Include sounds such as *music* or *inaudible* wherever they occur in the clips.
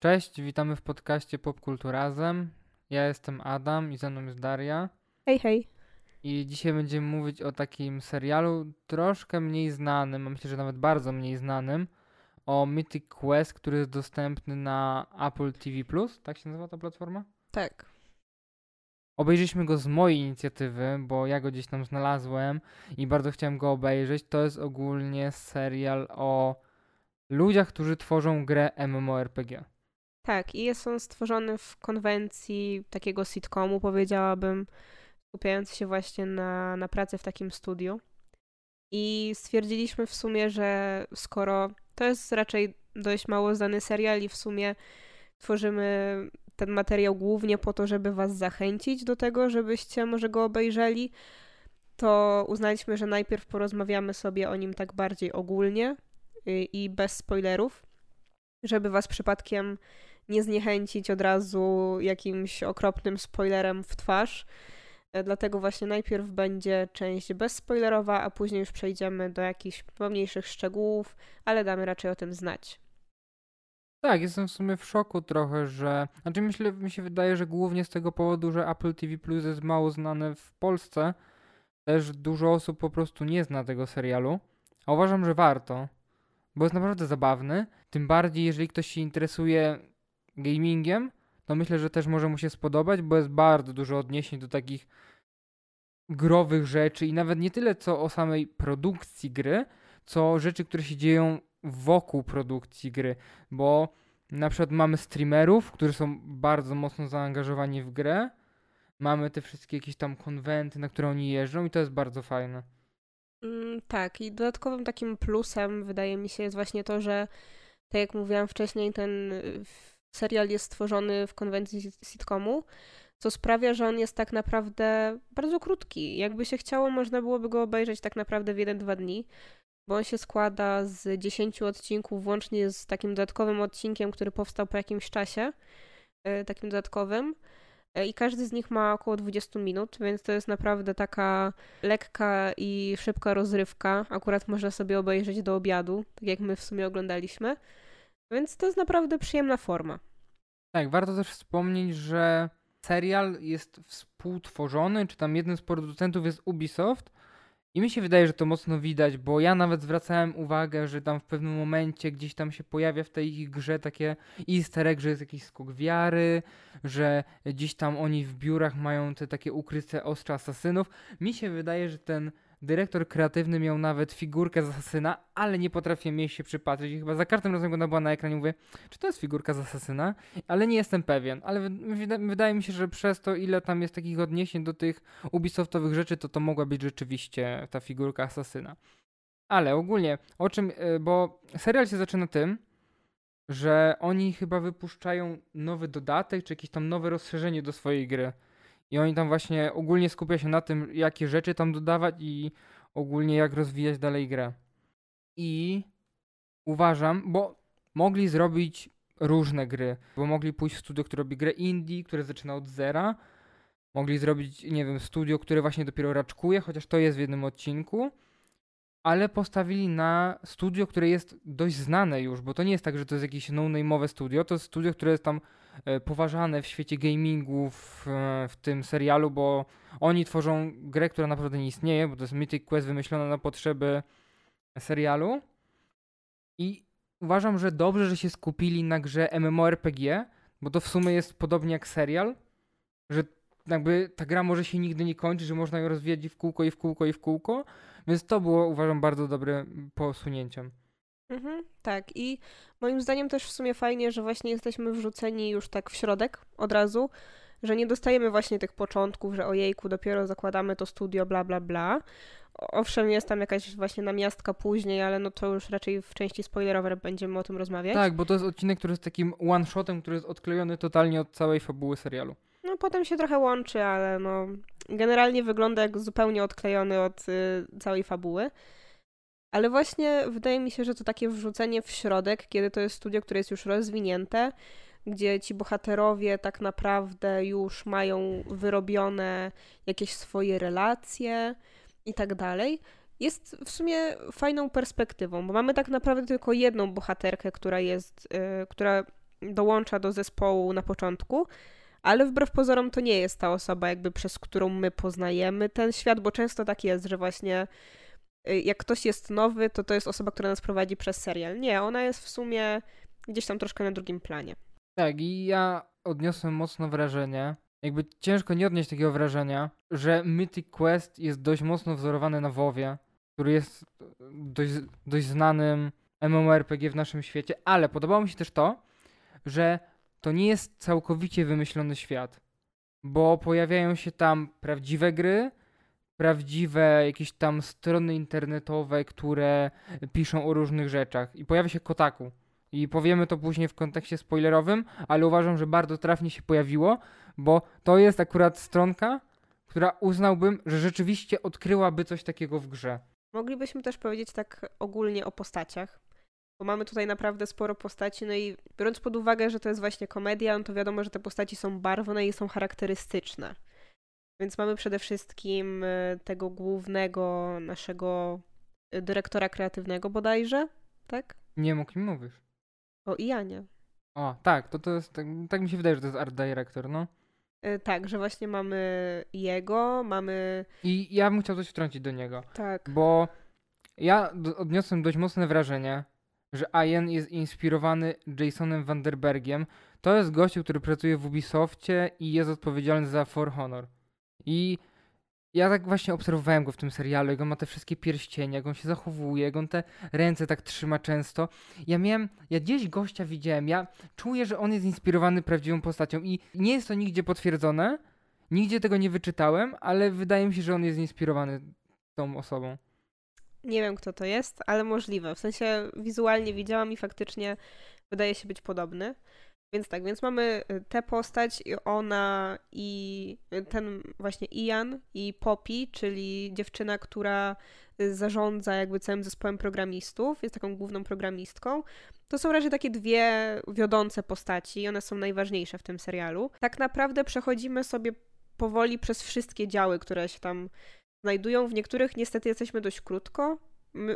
Cześć, witamy w podcaście Popkulturazem. Ja jestem Adam i ze mną jest Daria. Hej, hej. I dzisiaj będziemy mówić o takim serialu troszkę mniej znanym, a myślę, że nawet bardzo mniej znanym, o Mythic Quest, który jest dostępny na Apple TV+. Tak się nazywa ta platforma? Tak. Obejrzeliśmy go z mojej inicjatywy, bo ja go gdzieś tam znalazłem i bardzo chciałem go obejrzeć. To jest ogólnie serial o ludziach, którzy tworzą grę MMORPG. Tak, i jest on stworzony w konwencji takiego sitcomu, powiedziałabym, skupiający się właśnie na, na pracy w takim studiu. I stwierdziliśmy w sumie, że skoro to jest raczej dość mało znany serial i w sumie tworzymy ten materiał głównie po to, żeby was zachęcić do tego, żebyście może go obejrzeli, to uznaliśmy, że najpierw porozmawiamy sobie o nim tak bardziej ogólnie y, i bez spoilerów, żeby was przypadkiem nie zniechęcić od razu jakimś okropnym spoilerem w twarz. E, dlatego właśnie najpierw będzie część bezspoilerowa, a później już przejdziemy do jakichś pomniejszych szczegółów, ale damy raczej o tym znać. Tak, jestem w sumie w szoku trochę, że. Znaczy, myślę, mi się wydaje, że głównie z tego powodu, że Apple TV Plus jest mało znane w Polsce, też dużo osób po prostu nie zna tego serialu. A uważam, że warto, bo jest naprawdę zabawny. Tym bardziej, jeżeli ktoś się interesuje gamingiem, to myślę, że też może mu się spodobać, bo jest bardzo dużo odniesień do takich growych rzeczy i nawet nie tyle co o samej produkcji gry, co rzeczy, które się dzieją wokół produkcji gry, bo na przykład mamy streamerów, którzy są bardzo mocno zaangażowani w grę, mamy te wszystkie jakieś tam konwenty, na które oni jeżdżą i to jest bardzo fajne. Mm, tak, i dodatkowym takim plusem wydaje mi się jest właśnie to, że tak jak mówiłam wcześniej, ten serial jest stworzony w konwencji sitcomu, co sprawia, że on jest tak naprawdę bardzo krótki. Jakby się chciało, można byłoby go obejrzeć tak naprawdę w 1-2 dni, bo on się składa z 10 odcinków, włącznie z takim dodatkowym odcinkiem, który powstał po jakimś czasie, e, takim dodatkowym. E, I każdy z nich ma około 20 minut, więc to jest naprawdę taka lekka i szybka rozrywka. Akurat można sobie obejrzeć do obiadu, tak jak my w sumie oglądaliśmy. Więc to jest naprawdę przyjemna forma. Tak, warto też wspomnieć, że serial jest współtworzony, czy tam jednym z producentów jest Ubisoft. I mi się wydaje, że to mocno widać, bo ja nawet zwracałem uwagę, że tam w pewnym momencie gdzieś tam się pojawia w tej ich grze takie easter egg, że jest jakiś skok wiary, że gdzieś tam oni w biurach mają te takie ukryte ostrze asasynów. Mi się wydaje, że ten Dyrektor kreatywny miał nawet figurkę z asasyna, ale nie potrafię jej się przypatrzeć. I chyba za każdym razem, gdy była na ekranie, mówię, czy to jest figurka z asasyna? Ale nie jestem pewien. Ale wydaje mi się, że przez to, ile tam jest takich odniesień do tych Ubisoftowych rzeczy, to to mogła być rzeczywiście ta figurka asasyna. Ale ogólnie, o czym, y, bo serial się zaczyna tym, że oni chyba wypuszczają nowy dodatek, czy jakieś tam nowe rozszerzenie do swojej gry. I oni tam właśnie ogólnie skupia się na tym, jakie rzeczy tam dodawać i ogólnie jak rozwijać dalej grę. I uważam, bo mogli zrobić różne gry, bo mogli pójść w studio, które robi grę indie, które zaczyna od zera. Mogli zrobić, nie wiem, studio, które właśnie dopiero raczkuje, chociaż to jest w jednym odcinku. Ale postawili na studio, które jest dość znane już, bo to nie jest tak, że to jest jakieś no-name'owe studio, to jest studio, które jest tam poważane w świecie gamingu w, w, tym serialu, bo oni tworzą grę, która naprawdę nie istnieje, bo to jest Mythic Quest wymyślona na potrzeby serialu. I uważam, że dobrze, że się skupili na grze MMORPG, bo to w sumie jest podobnie jak serial, że jakby ta gra może się nigdy nie kończyć, że można ją rozwijać w kółko, i w kółko, i w kółko. Więc to było, uważam, bardzo dobrym posunięciem. Mhm, tak, i moim zdaniem też w sumie fajnie, że właśnie jesteśmy wrzuceni już tak w środek od razu, że nie dostajemy właśnie tych początków, że ojejku, dopiero zakładamy to studio, bla, bla, bla. Owszem, jest tam jakaś właśnie namiastka później, ale no to już raczej w części spoilerowej będziemy o tym rozmawiać. Tak, bo to jest odcinek, który jest takim one-shotem, który jest odklejony totalnie od całej fabuły serialu. No potem się trochę łączy, ale no generalnie wygląda jak zupełnie odklejony od y, całej fabuły. Ale właśnie wydaje mi się, że to takie wrzucenie w środek, kiedy to jest studio, które jest już rozwinięte, gdzie ci bohaterowie tak naprawdę już mają wyrobione jakieś swoje relacje i tak dalej, jest w sumie fajną perspektywą, bo mamy tak naprawdę tylko jedną bohaterkę, która jest, yy, która dołącza do zespołu na początku, ale wbrew pozorom to nie jest ta osoba, jakby przez którą my poznajemy ten świat, bo często tak jest, że właśnie jak ktoś jest nowy, to to jest osoba, która nas prowadzi przez serial. Nie, ona jest w sumie gdzieś tam troszkę na drugim planie. Tak, i ja odniosłem mocno wrażenie, jakby ciężko nie odnieść takiego wrażenia, że Mythic Quest jest dość mocno wzorowany na WoWie, który jest dość, dość znanym MMORPG w naszym świecie, ale podobało mi się też to, że to nie jest całkowicie wymyślony świat, bo pojawiają się tam prawdziwe gry, prawdziwe jakieś tam strony internetowe, które piszą o różnych rzeczach i pojawia się Kotaku. I powiemy to później w kontekście spoilerowym, ale uważam, że bardzo trafnie się pojawiło, bo to jest akurat stronka, która uznałbym, że rzeczywiście odkryłaby coś takiego w grze. Moglibyśmy też powiedzieć tak ogólnie o postaciach, bo mamy tutaj naprawdę sporo postaci, no i biorąc pod uwagę, że to jest właśnie komedia, no to wiadomo, że te postaci są barwne i są charakterystyczne. Więc mamy przede wszystkim e, tego głównego naszego e, dyrektora kreatywnego bodajże, tak? Nie wiem, o kim mówisz. O Ianie. O, tak, to, to jest, tak, tak mi się wydaje, że to jest art director, no. E, tak, że właśnie mamy jego, mamy... I ja bym chciał coś wtrącić do niego. Tak. Bo ja odniosłem dość mocne wrażenie, że Ian jest inspirowany Jasonem Vanderbergiem. To jest gościu, który pracuje w Ubisoftie i jest odpowiedzialny za For Honor. I ja tak właśnie obserwowałem go w tym serialu, jak on ma te wszystkie pierścienie, jak on się zachowuje, jak on te ręce tak trzyma często. Ja miałem, ja gdzieś gościa widziałem, ja czuję, że on jest inspirowany prawdziwą postacią i nie jest to nigdzie potwierdzone, nigdzie tego nie wyczytałem, ale wydaje mi się, że on jest inspirowany tą osobą. Nie wiem, kto to jest, ale możliwe. W sensie wizualnie widziałam i faktycznie wydaje się być podobny. Więc tak, więc mamy y, tę postać, ona i y, ten właśnie Ian i Poppy, czyli dziewczyna, która y, zarządza jakby całym zespołem programistów, jest taką główną programistką. To są raczej takie dwie wiodące postaci i one są najważniejsze w tym serialu. Tak naprawdę przechodzimy sobie powoli przez wszystkie działy, które się tam znajdują. W niektórych niestety jesteśmy dość krótko.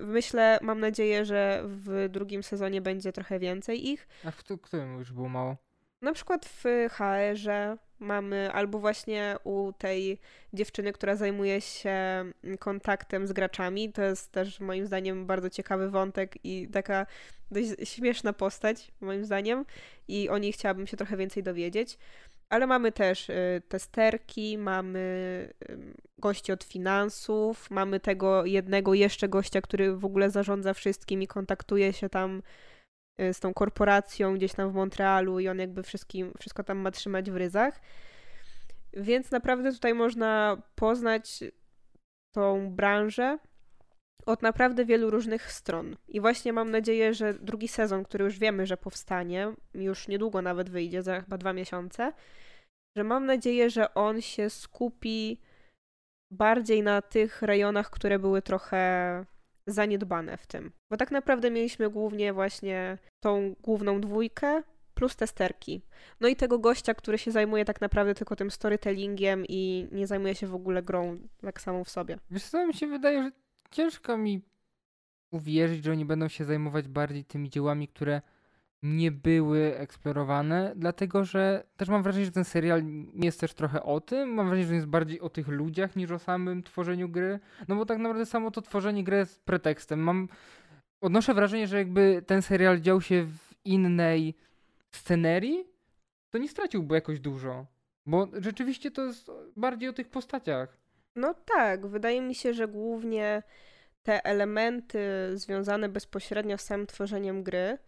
Myślę, mam nadzieję, że w drugim sezonie będzie trochę więcej ich. A w którym już było mało? Na przykład w HR-ze mamy, albo właśnie u tej dziewczyny, która zajmuje się kontaktem z graczami. To jest też moim zdaniem bardzo ciekawy wątek i taka dość śmieszna postać, moim zdaniem. I o niej chciałabym się trochę więcej dowiedzieć. Ale mamy też y, testerki, mamy gości od finansów, mamy tego jednego jeszcze gościa, który w ogóle zarządza wszystkim i kontaktuje się tam y, z tą korporacją gdzieś tam w Montrealu i on jakby wszystkim, wszystko tam ma trzymać w ryzach. Więc naprawdę tutaj można poznać tą branżę od naprawdę wielu różnych stron. I właśnie mam nadzieję, że drugi sezon, który już wiemy, że powstanie, już niedługo nawet wyjdzie, za chyba dwa miesiące, że mam nadzieję, że on się skupi bardziej na tych rejonach, które były trochę zaniedbane w tym. Bo tak naprawdę mieliśmy głównie właśnie tą główną dwójkę plus testerki. No i tego gościa, który się zajmuje tak naprawdę tylko tym storytellingiem i nie zajmuje się w ogóle grą tak samą w sobie. Wiesz co, mi się wydaje, że ciężko mi uwierzyć, że oni będą się zajmować bardziej tymi dziełami, które nie były eksplorowane, dlatego że też mam wrażenie, że ten serial nie jest też trochę o tym. Mam wrażenie, że jest bardziej o tych ludziach niż o samym tworzeniu gry. No bo tak naprawdę samo to tworzenie gry jest pretekstem. Mam odnoszę wrażenie, że jakby ten serial dział się w innej scenerii, to nie straciłby jakoś dużo. Bo rzeczywiście to jest bardziej o tych postaciach. No tak, wydaje mi się, że głównie te elementy związane bezpośrednio z samym tworzeniem gry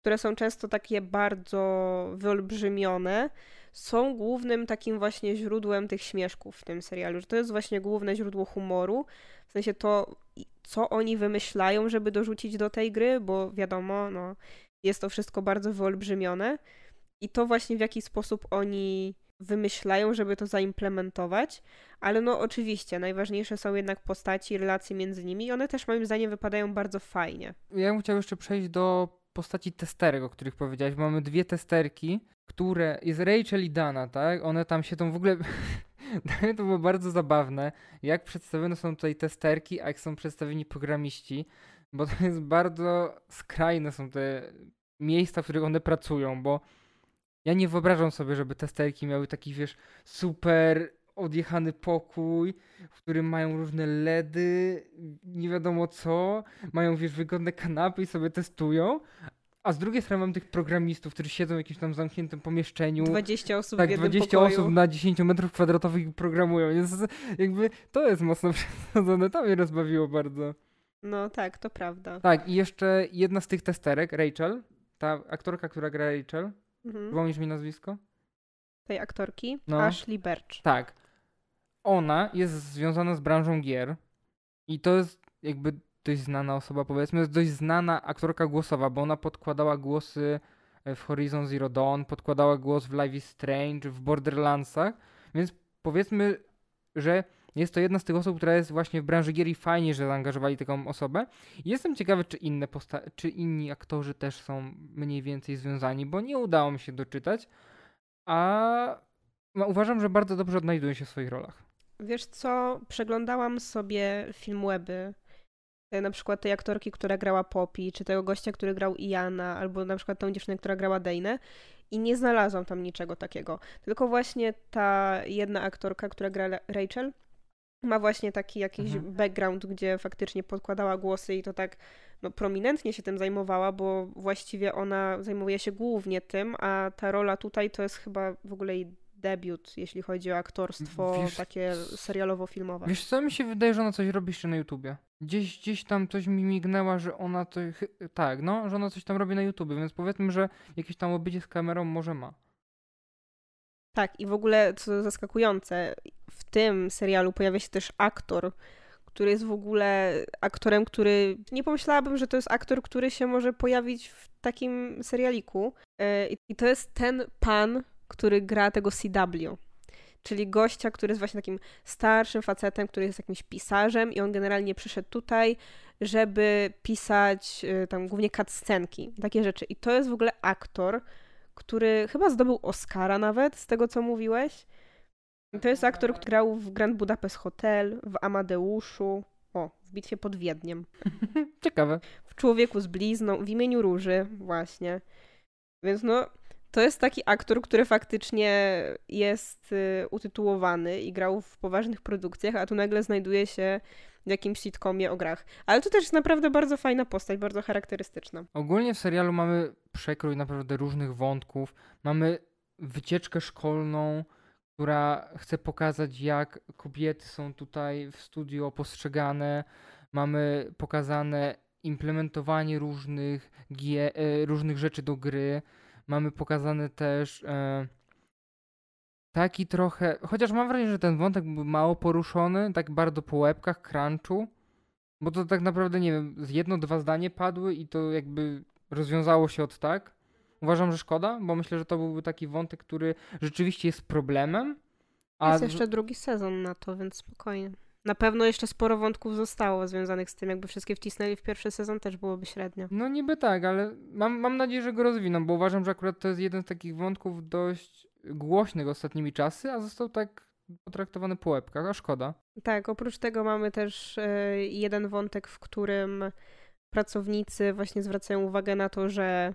które są często takie bardzo wyolbrzymione, są głównym takim właśnie źródłem tych śmieszków w tym serialu. Że to jest właśnie główne źródło humoru, w sensie to, co oni wymyślają, żeby dorzucić do tej gry, bo wiadomo, no, jest to wszystko bardzo wyolbrzymione i to właśnie w jaki sposób oni wymyślają, żeby to zaimplementować, ale no oczywiście najważniejsze są jednak postaci, relacje między nimi i one też moim zdaniem wypadają bardzo fajnie. Ja bym chciał jeszcze przejść do postaci testerek, o których powiedziałeś. Mamy dwie testerki, które. Jest Rachel i Dana, tak? One tam się tą w ogóle. *laughs* to było bardzo zabawne, jak przedstawione są tutaj testerki, a jak są przedstawieni programiści, bo to jest bardzo skrajne są te miejsca, w których one pracują, bo Ja nie wyobrażam sobie, żeby testerki miały taki, wiesz, super odjechany pokój, w którym mają różne LEDy, nie wiadomo co, mają, wiesz, wygodne kanapy i sobie testują, a z drugiej strony mam tych programistów, którzy siedzą w jakimś tam zamkniętym pomieszczeniu. 20 osób tak, w jednym 20 pokoju. osób na 10 metrów kwadratowych i programują, więc jakby to jest mocno *laughs* przesadzone. To mnie rozbawiło bardzo. No tak, to prawda. Tak, i jeszcze jedna z tych testerek, Rachel, ta aktorka, która gra Rachel, Mhm. mi nazwisko? Tej aktorki, No. Ashley Birch. Tak. Ona jest związana z branżą gier i to jest jakby dość znana osoba, powiedzmy, jest dość znana aktorka głosowa, bo ona podkładała głosy e, w Horizon Zero Dawn, podkładała głos w Life is Strange, w Borderlandsach, więc powiedzmy, że jest to jedna z tych osób, która jest właśnie w branży gier i fajnie, że zaangażowali taką osobę. Jestem ciekawy, czy inne posta- czy inni aktorzy też są mniej więcej związani, bo nie udało mi się doczytać, a no, uważam, że bardzo dobrze odnajdują się w swoich rolach. Wiesz co, przeglądałam sobie film weby, e, na przykład tej aktorki, która grała Poppy, czy tego gościa, który grał Iana, albo na przykład tą dziewczynę, która grała Dane i nie znalazłam tam niczego takiego. Tylko właśnie ta jedna aktorka, która gra Rachel, ma właśnie taki jakiś Mhm. background, gdzie faktycznie podkładała głosy i to tak no, prominentnie się tym zajmowała, bo właściwie ona zajmuje się głównie tym, a ta rola tutaj to jest chyba w ogóle jej debiut, jeśli chodzi o aktorstwo Wiesz takie serialowo-filmowe. Wiesz co, mi się wydaje, że ona coś robi jeszcze na YouTubie. Gdzieś, gdzieś tam coś mi mignęła, że ona to... Tak, no, że ona coś tam robi na YouTubie, więc powiedzmy, że jakieś tam obycie z kamerą może ma. Tak, i w ogóle, co zaskakujące, w tym serialu pojawia się też aktor, który jest w ogóle aktorem, który. Nie pomyślałabym, że to jest aktor, który się może pojawić w takim serialiku. E, I to jest ten pan, który gra tego CW. Czyli gościa, który jest właśnie takim starszym facetem, który jest jakimś pisarzem, i on generalnie przyszedł tutaj, żeby pisać e, tam głównie cutscenki, takie rzeczy. I to jest w ogóle aktor, który chyba zdobył Oscara nawet, z tego co mówiłeś. To jest aktor, który grał w Grand Budapest Hotel, w Amadeuszu, o, w Bitwie pod Wiedniem, *laughs* Ciekawe. w Człowieku z blizną, w imieniu Róży, właśnie. Więc no, to jest taki aktor, który faktycznie jest y, utytułowany i grał w poważnych produkcjach, a tu nagle znajduje się w jakimś sitcomie o grach. Ale to też jest naprawdę bardzo fajna postać, bardzo charakterystyczna. Ogólnie w serialu mamy przekrój naprawdę różnych wątków. Mamy wycieczkę szkolną, która chce pokazać, jak kobiety są tutaj w studio postrzegane. Mamy pokazane implementowanie różnych, e, różnych rzeczy do gry. Mamy pokazane też e, taki trochę. Chociaż mam wrażenie, że ten wątek był mało poruszony, tak bardzo po łebkach, crunchu. Bo to tak naprawdę, nie wiem, jedno, dwa zdanie padły i to jakby rozwiązało się od tak. Uważam, że szkoda, bo myślę, że to byłby taki wątek, który rzeczywiście jest problemem. A Jest jeszcze drugi sezon na to, więc spokojnie. Na pewno jeszcze sporo wątków zostało związanych z tym, jakby wszystkie wcisnęli w pierwszy sezon, też byłoby średnio. No niby tak, ale mam, mam nadzieję, że go rozwiną, bo uważam, że akurat to jest jeden z takich wątków dość głośnych ostatnimi czasy, a został tak potraktowany po łebkach, a szkoda. Tak, oprócz tego mamy też e, jeden wątek, w którym pracownicy właśnie zwracają uwagę na to, że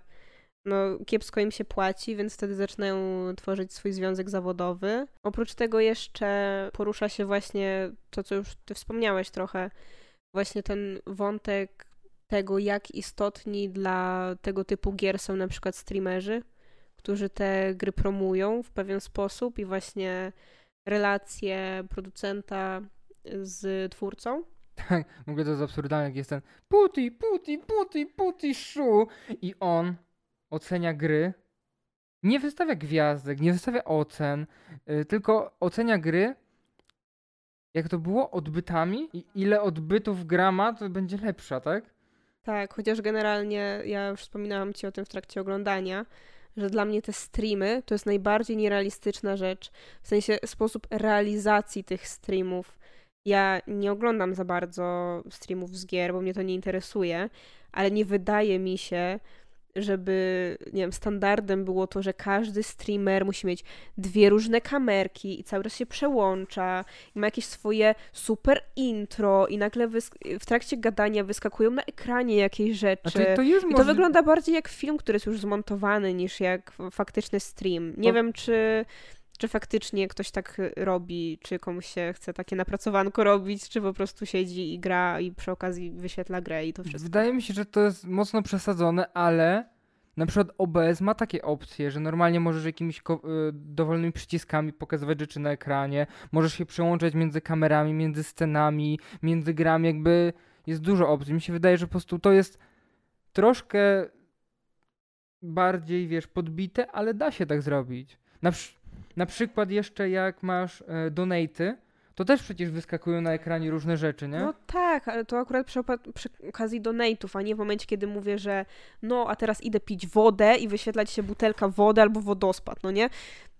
no, kiepsko im się płaci, więc wtedy zaczynają tworzyć swój związek zawodowy. Oprócz tego jeszcze porusza się właśnie to, co już ty wspomniałeś trochę, właśnie ten wątek tego, jak istotni dla tego typu gier są na przykład streamerzy, którzy te gry promują w pewien sposób i właśnie relacje producenta z twórcą. Tak, w to jest absurdalne, jak jest ten puti, puti, puti, puti, szu i on ocenia gry, nie wystawia gwiazdek, nie wystawia ocen, y, tylko ocenia gry, jak to było, odbytami i ile odbytów gra ma, to będzie lepsza, tak? Tak, chociaż generalnie ja już wspominałam ci o tym w trakcie oglądania, że dla mnie te streamy to jest najbardziej nierealistyczna rzecz. W sensie sposób realizacji tych streamów. Ja nie oglądam za bardzo streamów z gier, bo mnie to nie interesuje, ale nie wydaje mi się, żeby, nie wiem, standardem było to, że każdy streamer musi mieć dwie różne kamerki i cały czas się przełącza i ma jakieś swoje super intro i nagle w trakcie gadania wyskakują na ekranie jakieś rzeczy. Znaczy, to I to wygląda bardziej jak film, który jest już zmontowany niż jak faktyczny stream. Nie wiem, czy czy faktycznie ktoś tak robi, czy komuś się chce takie napracowanko robić, czy po prostu siedzi i gra i przy okazji wyświetla grę i to wszystko. Wydaje mi się, że to jest mocno przesadzone, ale na przykład OBS ma takie opcje, że normalnie możesz jakimiś y, dowolnymi przyciskami pokazywać rzeczy na ekranie, możesz się przełączać między kamerami, między scenami, między grami, jakby jest dużo opcji. Mi się wydaje, że po prostu to jest troszkę bardziej, wiesz, podbite, ale da się tak zrobić. Na, na przykład jeszcze jak masz e, donaty, to też przecież wyskakują na ekranie różne rzeczy, nie? No tak, ale to akurat przy, przy okazji donate'ów, a nie w momencie, kiedy mówię, że no, a teraz idę pić wodę i wyświetlać się butelka wody albo wodospad, no nie?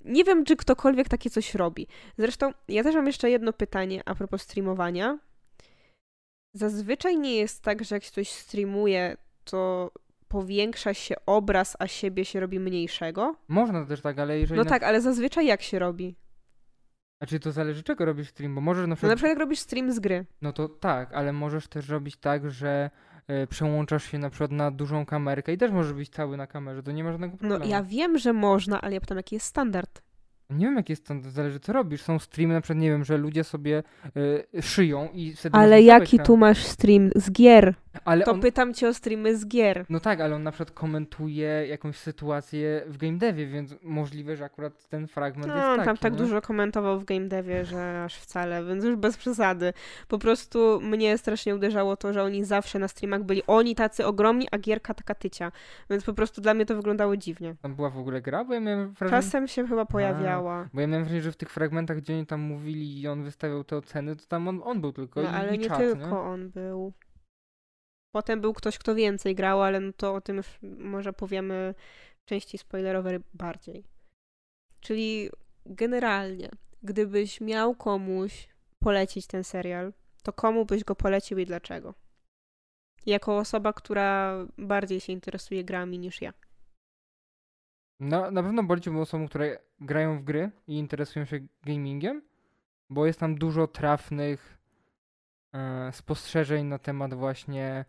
Nie wiem, czy ktokolwiek takie coś robi. Zresztą ja też mam jeszcze jedno pytanie a propos streamowania. Zazwyczaj nie jest tak, że jak ktoś streamuje, to powiększa się obraz, a siebie się robi mniejszego? Można też tak, ale jeżeli... No na... tak, ale zazwyczaj jak się robi? A czy to zależy czego robisz stream, bo możesz na przykład... No na przykład jak robisz stream z gry. No to tak, ale możesz też robić tak, że y, przełączasz się na przykład na dużą kamerkę i też możesz być cały na kamerze, to nie ma żadnego problemu. No ja wiem, że można, ale ja pytam jaki jest standard. Nie wiem, jak jest to, zależy co robisz. Są streamy, na przykład, nie wiem, że ludzie sobie y, szyją i Ale jaki tu masz stream z gier? Ale to on... pytam cię o streamy z gier. No tak, ale on na przykład komentuje jakąś sytuację w game devie, więc możliwe, że akurat ten fragment no, jest taki. on tam tak nie? dużo komentował w game devie, że aż wcale, więc już bez przesady. Po prostu mnie strasznie uderzało to, że oni zawsze na streamach byli oni tacy ogromni, a gierka taka tycia. Więc po prostu dla mnie to wyglądało dziwnie. Tam była w ogóle gra, bo ja miałem wrażenie... Czasem się chyba pojawiała. A, bo ja miałem wrażenie, że w tych fragmentach, gdzie oni tam mówili i on wystawiał te oceny, to tam on, on był tylko no, i, ale i nie czat, tylko nie? on był. Potem był ktoś, kto więcej grał, ale no to o tym już może powiemy w części spoilerowej bardziej. Czyli generalnie, gdybyś miał komuś polecić ten serial, to komu byś go polecił i dlaczego? Jako osoba, która bardziej się interesuje grami niż ja. No, na pewno poleciłbym osobom, które grają w gry i interesują się gamingiem, bo jest tam dużo trafnych e, spostrzeżeń na temat właśnie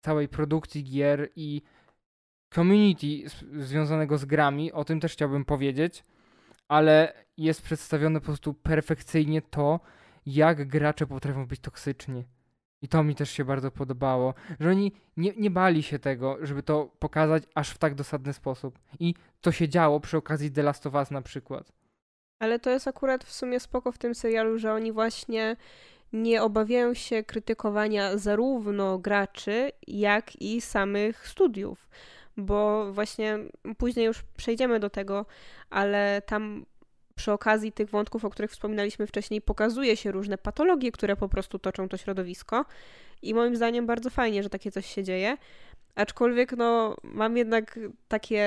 całej produkcji gier i community związanego z grami, o tym też chciałbym powiedzieć, ale jest przedstawione po prostu perfekcyjnie to, jak gracze potrafią być toksyczni. I to mi też się bardzo podobało, że oni nie, nie bali się tego, żeby to pokazać aż w tak dosadny sposób. I to się działo przy okazji The Last of Us na przykład. Ale to jest akurat w sumie spoko w tym serialu, że oni właśnie nie obawiają się krytykowania zarówno graczy, jak i samych studiów. Bo właśnie później już przejdziemy do tego, ale tam przy okazji tych wątków, o których wspominaliśmy wcześniej, pokazuje się różne patologie, które po prostu toczą to środowisko. I moim zdaniem bardzo fajnie, że takie coś się dzieje. Aczkolwiek, no, mam jednak takie,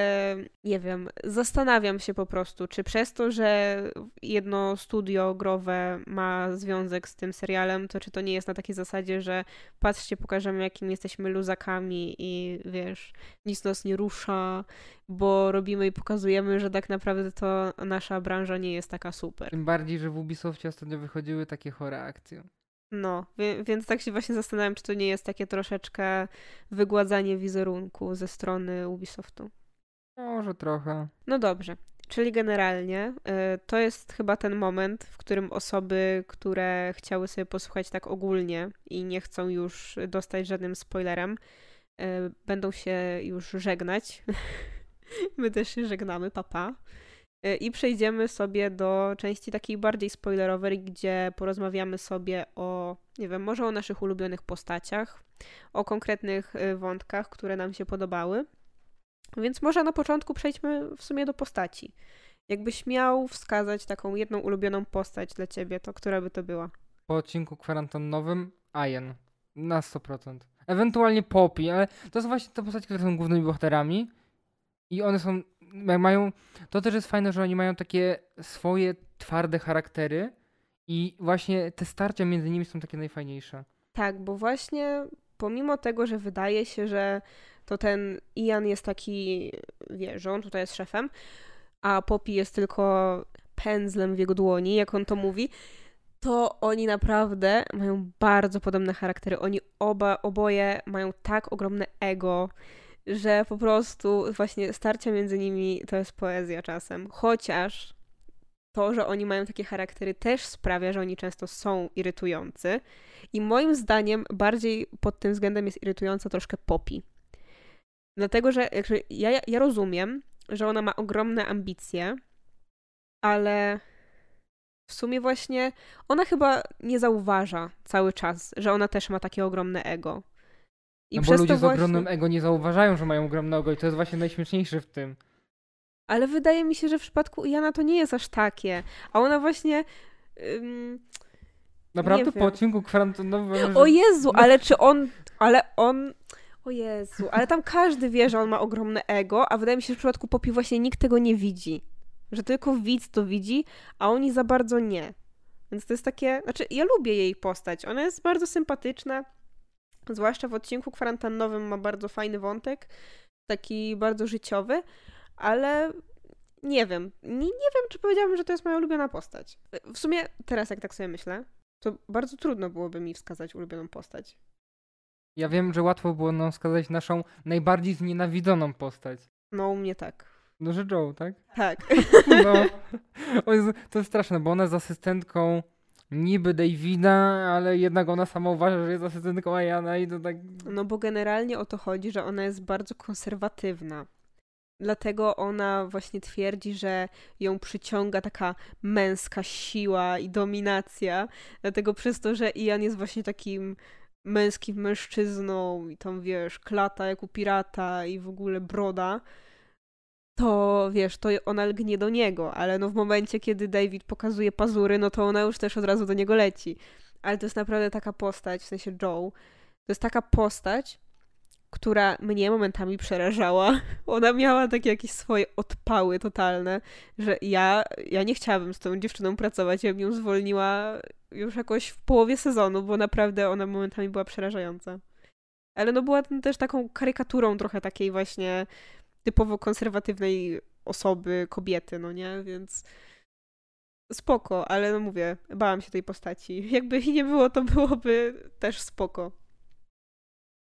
nie wiem, zastanawiam się po prostu, czy przez to, że jedno studio growe ma związek z tym serialem, to czy to nie jest na takiej zasadzie, że patrzcie, pokażemy, jakim jesteśmy luzakami i wiesz, nic nas nie rusza, bo robimy i pokazujemy, że tak naprawdę to nasza branża nie jest taka super. Tym bardziej, że w Ubisoftie ostatnio wychodziły takie chore akcje. No, więc tak się właśnie zastanawiam, czy to nie jest takie troszeczkę wygładzanie wizerunku ze strony Ubisoftu. Może trochę. No dobrze. Czyli generalnie y, to jest chyba ten moment, w którym osoby, które chciały sobie posłuchać tak ogólnie i nie chcą już dostać żadnym spoilerem, y, będą się już żegnać. *laughs* My też się żegnamy, papa. Y, I przejdziemy sobie do części takiej bardziej spoilerowej, gdzie porozmawiamy sobie o, nie wiem, może o naszych ulubionych postaciach, o konkretnych y, wątkach, które nam się podobały. Więc może na początku przejdźmy w sumie do postaci. Jakbyś miał wskazać taką jedną ulubioną postać dla ciebie, to która by to była? Po odcinku kwarantannowym Ayen. Na 100%. Ewentualnie Poppy, ale to są właśnie te postacie, które są głównymi bohaterami. I one są mają, to też jest fajne, że oni mają takie swoje twarde charaktery i właśnie te starcia między nimi są takie najfajniejsze. Tak, bo właśnie pomimo tego, że wydaje się, że to ten Ian jest taki, wie, że on tutaj jest szefem, a Poppy jest tylko pędzlem w jego dłoni, jak on to mówi, to oni naprawdę mają bardzo podobne charaktery. Oni oba, oboje mają tak ogromne ego, że po prostu właśnie starcia między nimi to jest poezja czasem. Chociaż to, że oni mają takie charaktery, też sprawia, że oni często są irytujący. I moim zdaniem bardziej pod tym względem jest irytująca troszkę Poppy. Dlatego, że ja, ja rozumiem, że ona ma ogromne ambicje, ale w sumie właśnie ona chyba nie zauważa cały czas, że ona też ma takie ogromne ego. I no bo ludzie z ogromnym ego nie zauważają, że mają ogromne ego i to jest właśnie najśmieszniejsze w tym. Ale wydaje mi się, że w przypadku Jana to nie jest aż takie. A ona właśnie... Ym... Naprawdę po odcinku kwarantannowym... O Jezu, no. ale czy on... Ale on... O Jezu, ale tam każdy wie, że on ma ogromne ego, a wydaje mi się, że w przypadku Popi właśnie nikt tego nie widzi. Że tylko widz to widzi, a oni za bardzo nie. Więc to jest takie... Znaczy, ja lubię jej postać. Ona jest bardzo sympatyczna. Zwłaszcza w odcinku kwarantannowym ma bardzo fajny wątek. Taki bardzo życiowy ale nie wiem. Nie, nie wiem, czy powiedziałabym, że to jest moja ulubiona postać. W sumie teraz, jak tak sobie myślę, to bardzo trudno byłoby mi wskazać ulubioną postać. Ja wiem, że łatwo było nam wskazać naszą najbardziej znienawidzoną postać. No, u mnie tak. No, że Joe, tak? Tak. *laughs* No. *laughs* O Jezu, to jest straszne, bo ona jest asystentką niby Davida, ale jednak ona sama uważa, że jest asystentką Ayana i to tak... No bo generalnie o to chodzi, że ona jest bardzo konserwatywna. Dlatego ona właśnie twierdzi, że ją przyciąga taka męska siła i dominacja. Dlatego przez to, że Ian jest właśnie takim męskim mężczyzną i tam wiesz, klata jak u pirata i w ogóle broda, to wiesz, to ona lgnie do niego, ale no w momencie, kiedy David pokazuje pazury, no to ona już też od razu do niego leci. Ale to jest naprawdę taka postać, w sensie Joe, to jest taka postać, która mnie momentami przerażała. *laughs* Ona miała takie jakieś swoje odpały totalne, że ja, ja nie chciałabym z tą dziewczyną pracować. Ja bym ją zwolniła już jakoś w połowie sezonu, bo naprawdę ona momentami była przerażająca. Ale no była też taką karykaturą trochę takiej właśnie typowo konserwatywnej osoby, kobiety, no nie? Więc spoko, ale no mówię, bałam się tej postaci. *laughs* Jakby nie było, to byłoby też spoko.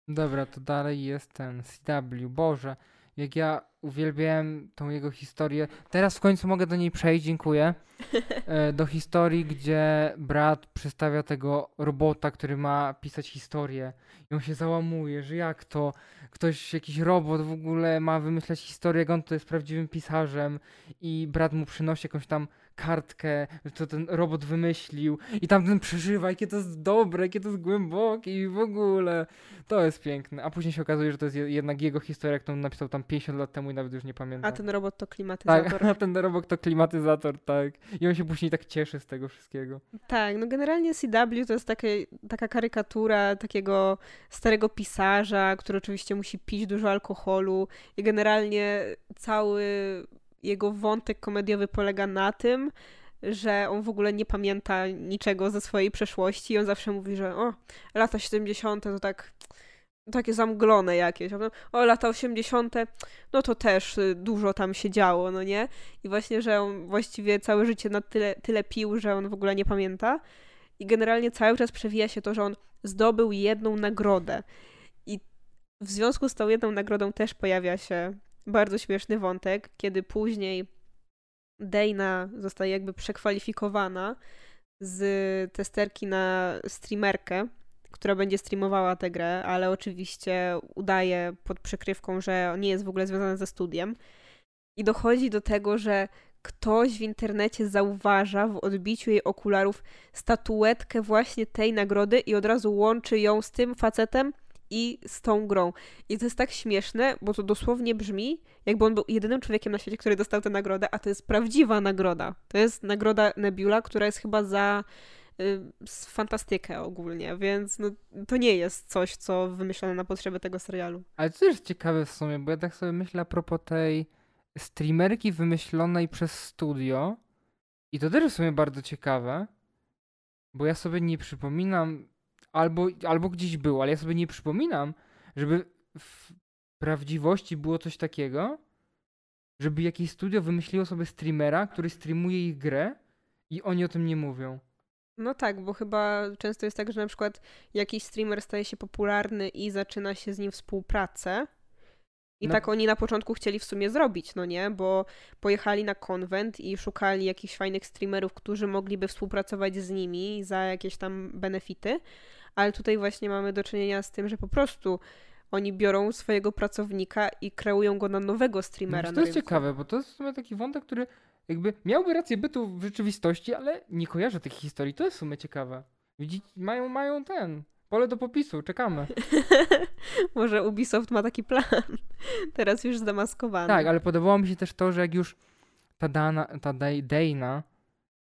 Dobra, to dalej jest ten CW. Boże, jak ja uwielbiałem tą jego historię. Teraz w końcu mogę do niej przejść, dziękuję. *laughs* E, do historii, gdzie brat przedstawia tego robota, który ma pisać historię. I on się załamuje, że jak to? Ktoś, jakiś robot w ogóle ma wymyślać historię, jak on to jest prawdziwym pisarzem. I brat mu przynosi jakąś tam kartkę, co ten robot wymyślił i tamten przeżywa, jakie to jest dobre, jakie to jest głębokie i w ogóle. To jest piękne. A później się okazuje, że to jest jednak jego historia, którą napisał tam 50 lat temu i nawet już nie pamiętam. A ten robot to klimatyzator. Tak, *laughs* a ten robot to klimatyzator, tak. I on się później tak cieszy z tego wszystkiego. Tak, no generalnie CW to jest takie, taka karykatura takiego starego pisarza, który oczywiście musi pić dużo alkoholu i generalnie cały jego wątek komediowy polega na tym, że on w ogóle nie pamięta niczego ze swojej przeszłości i on zawsze mówi, że o, lata 70. to tak takie zamglone jakieś. O, lata 80. no to też y, dużo tam się działo, no nie? I właśnie, że on właściwie całe życie na tyle, tyle pił, że on w ogóle nie pamięta. I generalnie cały czas przewija się to, że on zdobył jedną nagrodę. I w związku z tą jedną nagrodą też pojawia się bardzo śmieszny wątek, kiedy później Dana zostaje jakby przekwalifikowana z testerki na streamerkę, która będzie streamowała tę grę, ale oczywiście udaje pod przykrywką, że nie jest w ogóle związana ze studiem. I dochodzi do tego, że ktoś w internecie zauważa w odbiciu jej okularów statuetkę właśnie tej nagrody i od razu łączy ją z tym facetem, i z tą grą. I to jest tak śmieszne, bo to dosłownie brzmi, jakby on był jedynym człowiekiem na świecie, który dostał tę nagrodę, a to jest prawdziwa nagroda. To jest nagroda Nebula, która jest chyba za y, fantastykę ogólnie, więc no, to nie jest coś, co wymyślone na potrzeby tego serialu. Ale to jest ciekawe w sumie, bo ja tak sobie myślę a propos tej streamerki wymyślonej przez studio i to też w sumie bardzo ciekawe, bo ja sobie nie przypominam albo, albo gdzieś był, ale ja sobie nie przypominam, żeby w prawdziwości było coś takiego, żeby jakieś studio wymyśliło sobie streamera, który streamuje ich grę i oni o tym nie mówią. No tak, bo chyba często jest tak, że na przykład jakiś streamer staje się popularny i zaczyna się z nim współpracę. I No. tak oni na początku chcieli w sumie zrobić, no nie? Bo pojechali na konwent i szukali jakichś fajnych streamerów, którzy mogliby współpracować z nimi za jakieś tam benefity. Ale tutaj właśnie mamy do czynienia z tym, że po prostu oni biorą swojego pracownika i kreują go na nowego streamera. No, to jest ciekawe, bo to jest w sumie taki wątek, który jakby miałby rację bytu w rzeczywistości, ale nie kojarzę tych historii. To jest w sumie ciekawe. Widzicie, mają, mają ten. Pole do popisu, czekamy. *laughs* Może Ubisoft ma taki plan. *laughs* Teraz już zdemaskowany. Tak, ale podobało mi się też to, że jak już ta Dana, ta Dana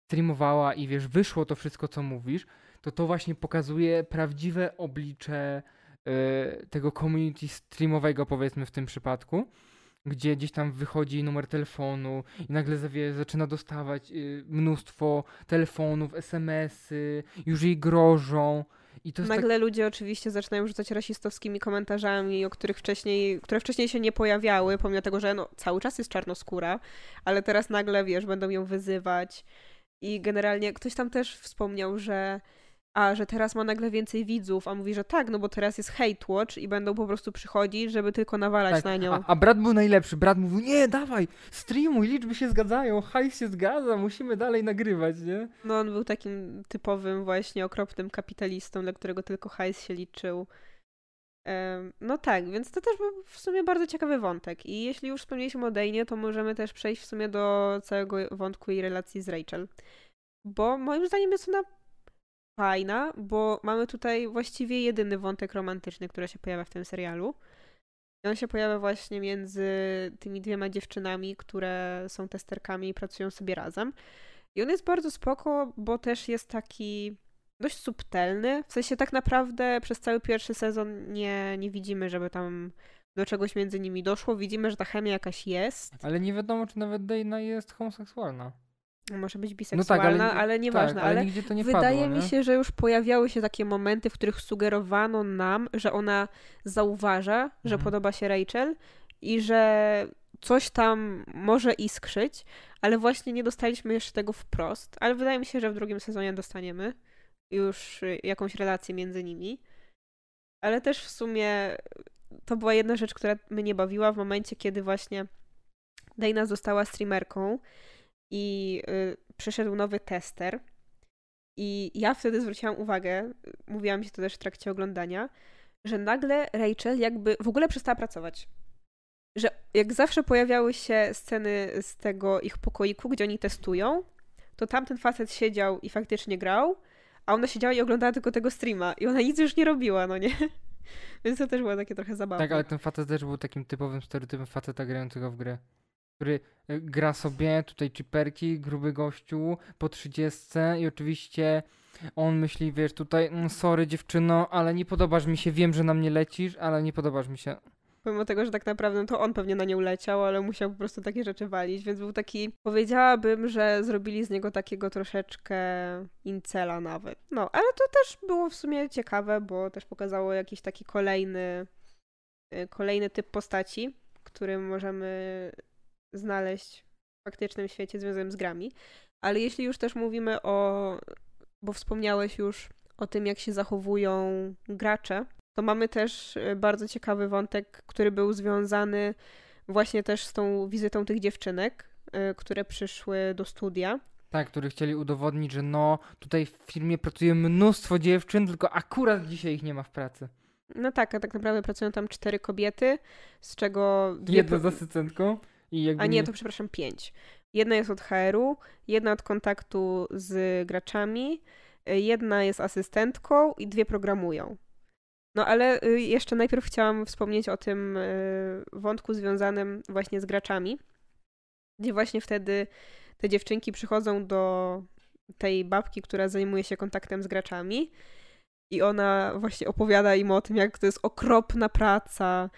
streamowała i wiesz, wyszło to wszystko, co mówisz, to to właśnie pokazuje prawdziwe oblicze e, tego community streamowego, powiedzmy w tym przypadku, gdzie gdzieś tam wychodzi numer telefonu i nagle zawie, zaczyna dostawać y, mnóstwo telefonów, SMS-y, już jej grożą. Tak, Nagle ludzie oczywiście zaczynają rzucać rasistowskimi komentarzami, o których wcześniej, które wcześniej się nie pojawiały, pomimo tego, że no, cały czas jest czarnoskóra, ale teraz nagle, wiesz, będą ją wyzywać. I generalnie ktoś tam też wspomniał, że a, że teraz ma nagle więcej widzów, a mówi, że tak, no bo teraz jest hate watch i będą po prostu przychodzić, żeby tylko nawalać tak. na nią. A, a brat był najlepszy. Brat mówił, nie, dawaj, streamuj, liczby się zgadzają, hajs się zgadza, musimy dalej nagrywać, nie? No on był takim typowym właśnie okropnym kapitalistą, dla którego tylko hajs się liczył. No tak, więc to też był w sumie bardzo ciekawy wątek. I jeśli już wspomnieliśmy o Dejnie, to możemy też przejść w sumie do całego wątku jej relacji z Rachel. Bo moim zdaniem jest ona fajna, bo mamy tutaj właściwie jedyny wątek romantyczny, który się pojawia w tym serialu. I on się pojawia właśnie między tymi dwiema dziewczynami, które są testerkami i pracują sobie razem. I on jest bardzo spoko, bo też jest taki dość subtelny. W sensie tak naprawdę przez cały pierwszy sezon nie, nie widzimy, żeby tam do czegoś między nimi doszło. Widzimy, że ta chemia jakaś jest. Ale nie wiadomo, czy nawet Dana jest homoseksualna. Może być No biseksualna, tak, ale, ale, nieważne. tak, ale, ale nigdzie to nie Wydaje padło, mi nie? się, że już pojawiały się takie momenty, w których sugerowano nam, że ona zauważa, że Mhm. podoba się Rachel i że coś tam może iskrzyć, ale właśnie nie dostaliśmy jeszcze tego wprost. Ale wydaje mi się, że w drugim sezonie dostaniemy już jakąś relację między nimi. Ale też w sumie to była jedna rzecz, która mnie bawiła w momencie, kiedy właśnie Dana została streamerką i y, przyszedł nowy tester. I ja wtedy zwróciłam uwagę, mówiłam mi się to też w trakcie oglądania, że nagle Rachel jakby w ogóle przestała pracować. Że jak zawsze pojawiały się sceny z tego ich pokoiku, gdzie oni testują, to tamten facet siedział i faktycznie grał, a ona siedziała i oglądała tylko tego streama i ona nic już nie robiła, no nie? *laughs* Więc to też było takie trochę zabawne. Tak, ale ten facet też był takim typowym stereotypem faceta grającego w grę. Który y, gra sobie, tutaj chiperki, gruby gościu, po 30 i oczywiście on myśli, wiesz, tutaj, mm, sorry dziewczyno, ale nie podobasz mi się, wiem, że na mnie lecisz, ale nie podobasz mi się. Pomimo tego, że tak naprawdę to on pewnie na nią leciał, ale musiał po prostu takie rzeczy walić, więc był taki, powiedziałabym, że zrobili z niego takiego troszeczkę incela nawet. No, ale to też było w sumie ciekawe, bo też pokazało jakiś taki kolejny, y, kolejny typ postaci, który możemy znaleźć w faktycznym świecie związanym z grami. Ale jeśli już też mówimy o, bo wspomniałeś już o tym, jak się zachowują gracze, to mamy też y, bardzo ciekawy wątek, który był związany właśnie też z tą wizytą tych dziewczynek, y, które przyszły do studia. Tak, który chcieli udowodnić, że no, tutaj w firmie pracuje mnóstwo dziewczyn, tylko akurat dzisiaj ich nie ma w pracy. No tak, a tak naprawdę pracują tam cztery kobiety, z czego dwie... Jedna po- z asystentką i jakby A nie, to przepraszam, pięć. Jedna jest od HR-u, jedna od kontaktu z graczami, y, jedna jest asystentką i dwie programują. No ale y, jeszcze najpierw chciałam wspomnieć o tym y, wątku związanym właśnie z graczami, gdzie właśnie wtedy te dziewczynki przychodzą do tej babki, która zajmuje się kontaktem z graczami i ona właśnie opowiada im o tym, jak to jest okropna praca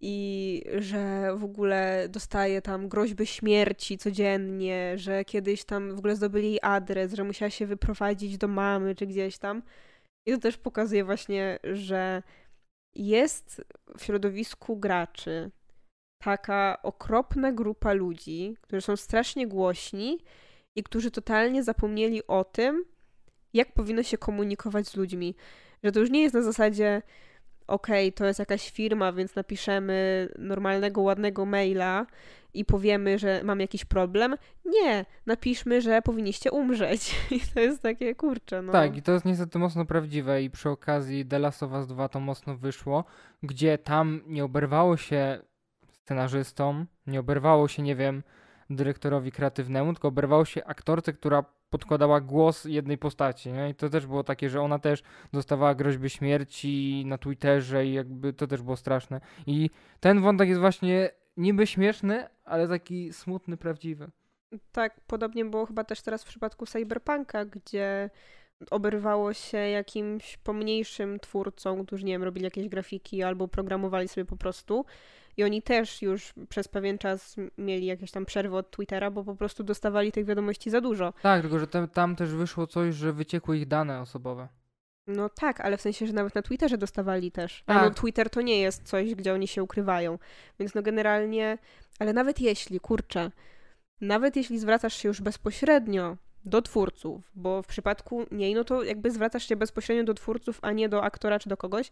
i że w ogóle dostaje tam groźby śmierci codziennie, że kiedyś tam w ogóle zdobyli jej adres, że musiała się wyprowadzić do mamy czy gdzieś tam. I to też pokazuje właśnie, że jest w środowisku graczy taka okropna grupa ludzi, którzy są strasznie głośni i którzy totalnie zapomnieli o tym, jak powinno się komunikować z ludźmi. Że to już nie jest na zasadzie, okej, okay, to jest jakaś firma, więc napiszemy normalnego, ładnego maila i powiemy, że mam jakiś problem. Nie, napiszmy, że powinniście umrzeć. *laughs* I to jest takie kurcze. No. Tak, i to jest niestety mocno prawdziwe i przy okazji The Last of Us 2 to mocno wyszło, gdzie tam nie oberwało się scenarzystom, nie oberwało się, nie wiem, dyrektorowi kreatywnemu, tylko oberwało się aktorce, która podkładała głos jednej postaci. Nie? I to też było takie, że ona też dostawała groźby śmierci na Twitterze i jakby to też było straszne. I ten wątek jest właśnie niby śmieszny, ale taki smutny, prawdziwy. Tak, podobnie było chyba też teraz w przypadku Cyberpunka, gdzie oberwało się jakimś pomniejszym twórcom, którzy, nie wiem, robili jakieś grafiki albo programowali sobie po prostu. I oni też już przez pewien czas mieli jakieś tam przerwy od Twittera, bo po prostu dostawali tych wiadomości za dużo. Tak, tylko że tam, tam też wyszło coś, że wyciekły ich dane osobowe. No tak, ale w sensie, że nawet na Twitterze dostawali też. Tak. A no Twitter to nie jest coś, gdzie oni się ukrywają. Więc no generalnie, ale nawet jeśli, kurczę, nawet jeśli zwracasz się już bezpośrednio do twórców, bo w przypadku niej, no to jakby zwracasz się bezpośrednio do twórców, a nie do aktora czy do kogoś,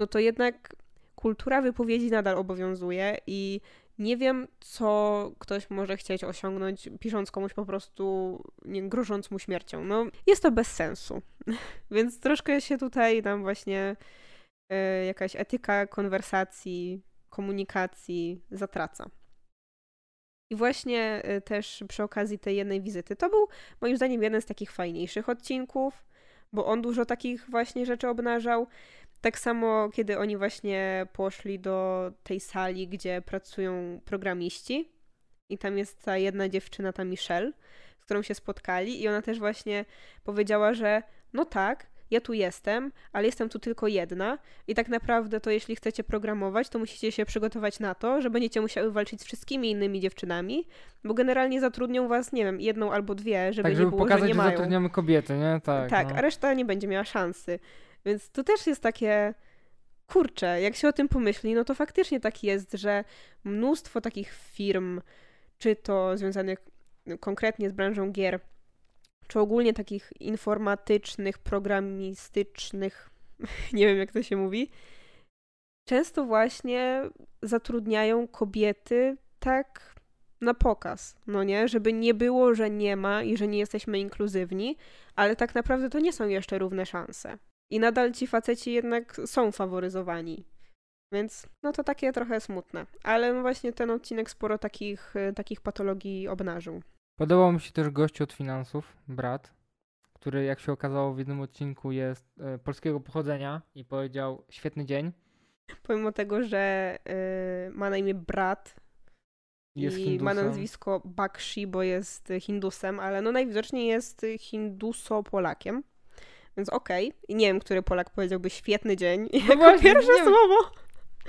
no to jednak kultura wypowiedzi nadal obowiązuje i nie wiem, co ktoś może chcieć osiągnąć, pisząc komuś po prostu, nie grożąc mu śmiercią. No, jest to bez sensu. *laughs* Więc troszkę się tutaj nam właśnie y, jakaś etyka konwersacji, komunikacji zatraca. I właśnie y, też przy okazji tej jednej wizyty, to był moim zdaniem jeden z takich fajniejszych odcinków, bo on dużo takich właśnie rzeczy obnażał. Tak samo, kiedy oni właśnie poszli do tej sali, gdzie pracują programiści, i tam jest ta jedna dziewczyna, ta Michelle, z którą się spotkali, i ona też właśnie powiedziała, że no tak, ja tu jestem, ale jestem tu tylko jedna i tak naprawdę to jeśli chcecie programować, to musicie się przygotować na to, że będziecie musiały walczyć z wszystkimi innymi dziewczynami, bo generalnie zatrudnią was, nie wiem, jedną albo dwie, żeby, tak, żeby nie było, pokazać, że nie mają. zatrudniamy kobiety, nie? Tak, tak no. a reszta nie będzie miała szansy. Więc to też jest takie kurczę, jak się o tym pomyśli, no to faktycznie tak jest, że mnóstwo takich firm, czy to związanych konkretnie z branżą gier, czy ogólnie takich informatycznych, programistycznych, *laughs* nie wiem jak to się mówi, często właśnie zatrudniają kobiety tak na pokaz, no nie? Żeby nie było, że nie ma i że nie jesteśmy inkluzywni, ale tak naprawdę to nie są jeszcze równe szanse. I nadal ci faceci jednak są faworyzowani. Więc no to takie trochę smutne. Ale właśnie ten odcinek sporo takich, takich patologii obnażył. Podobał mi się też gościu od finansów, brat, który jak się okazało w jednym odcinku jest e, polskiego pochodzenia i powiedział świetny dzień. Pomimo tego, że y, ma na imię brat jest i hindusem. ma nazwisko Bakshi, bo jest hindusem, ale no najwidoczniej jest hinduso-polakiem. Więc okej. Okay. I nie wiem, który Polak powiedziałby świetny dzień no jako właśnie, pierwsze słowo.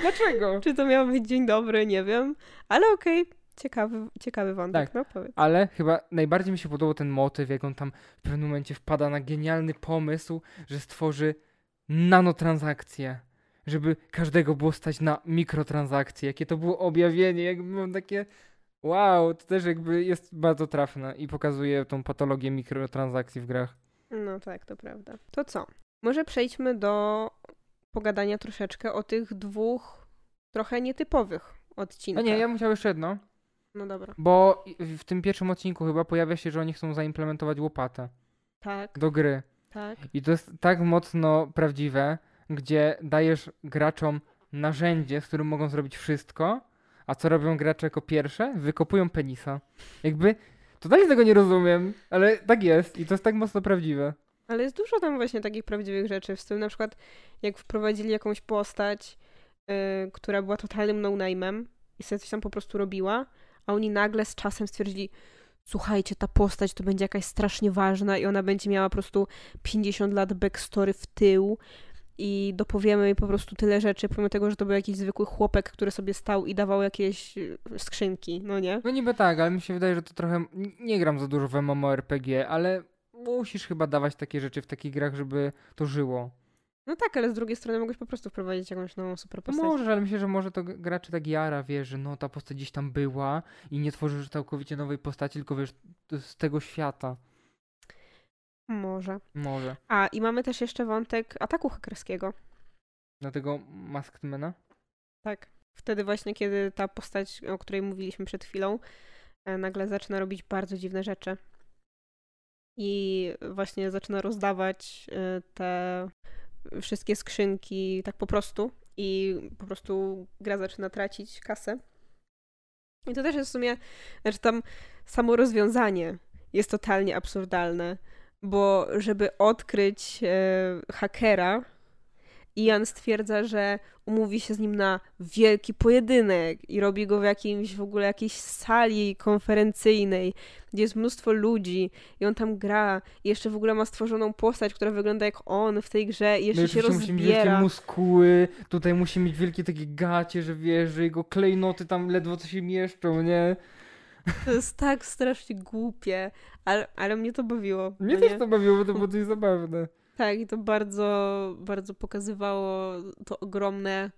Dlaczego? Czy to miał być dzień dobry, nie wiem. Ale okej. Okay. Ciekawy, ciekawy wątek, tak, no powiedz. Ale chyba najbardziej mi się podobał ten motyw, jak on tam w pewnym momencie wpada na genialny pomysł, że stworzy nanotransakcje, żeby każdego było stać na mikrotransakcje. Jakie to było objawienie, jakby mam takie wow, to też jakby jest bardzo trafne i pokazuje tą patologię mikrotransakcji w grach. No tak, to prawda. To co? Może przejdźmy do pogadania troszeczkę o tych dwóch trochę nietypowych odcinkach. A nie, ja musiał jeszcze jedno. No dobra. Bo w tym pierwszym odcinku chyba pojawia się, że oni chcą zaimplementować łopatę. Tak. Do gry. Tak. I to jest tak mocno prawdziwe, gdzie dajesz graczom narzędzie, z którym mogą zrobić wszystko, a co robią gracze jako pierwsze? Wykopują penisa. Jakby totalnie tego nie rozumiem, ale tak jest i to jest tak mocno prawdziwe. Ale jest dużo tam właśnie takich prawdziwych rzeczy, w stylu na przykład jak wprowadzili jakąś postać, yy, która była totalnym no-name'em i sobie coś tam po prostu robiła, a oni nagle z czasem stwierdzili, słuchajcie, ta postać to będzie jakaś strasznie ważna i ona będzie miała po prostu 50 lat backstory w tył i dopowiemy po prostu tyle rzeczy, pomimo tego, że to był jakiś zwykły chłopek, który sobie stał i dawał jakieś y, skrzynki, no nie? No niby tak, ale mi się wydaje, że to trochę... Nie gram za dużo w MMORPG, ale musisz chyba dawać takie rzeczy w takich grach, żeby to żyło. No tak, ale z drugiej strony mogłeś po prostu wprowadzić jakąś nową super No postać. może, ale myślę, że może to graczy tak jara, wiesz, że no ta postać gdzieś tam była i nie tworzysz całkowicie nowej postaci, tylko wiesz, z tego świata. Może. Może. A, i mamy też jeszcze wątek ataku hakerskiego. Dlatego Masked Tak. Wtedy właśnie, kiedy ta postać, o której mówiliśmy przed chwilą, e, nagle zaczyna robić bardzo dziwne rzeczy. I właśnie zaczyna rozdawać e, te wszystkie skrzynki tak po prostu. I po prostu gra zaczyna tracić kasę. I to też jest w sumie, znaczy tam samo rozwiązanie jest totalnie absurdalne, bo żeby odkryć e, hakera, Ian stwierdza, że umówi się z nim na wielki pojedynek i robi go w jakimś w ogóle jakiejś sali konferencyjnej, gdzie jest mnóstwo ludzi i on tam gra i jeszcze w ogóle ma stworzoną postać, która wygląda jak on w tej grze i jeszcze No się oczywiście musi mieć wielkie rozbiera. muskuły, tutaj musi mieć wielkie takie gacie, że wiesz, że jego klejnoty tam ledwo co się mieszczą, nie? To jest tak strasznie głupie, ale, ale mnie to bawiło. Mnie no też nie? to bawiło, bo to było coś zabawne. Tak, i to bardzo, bardzo pokazywało to ogromne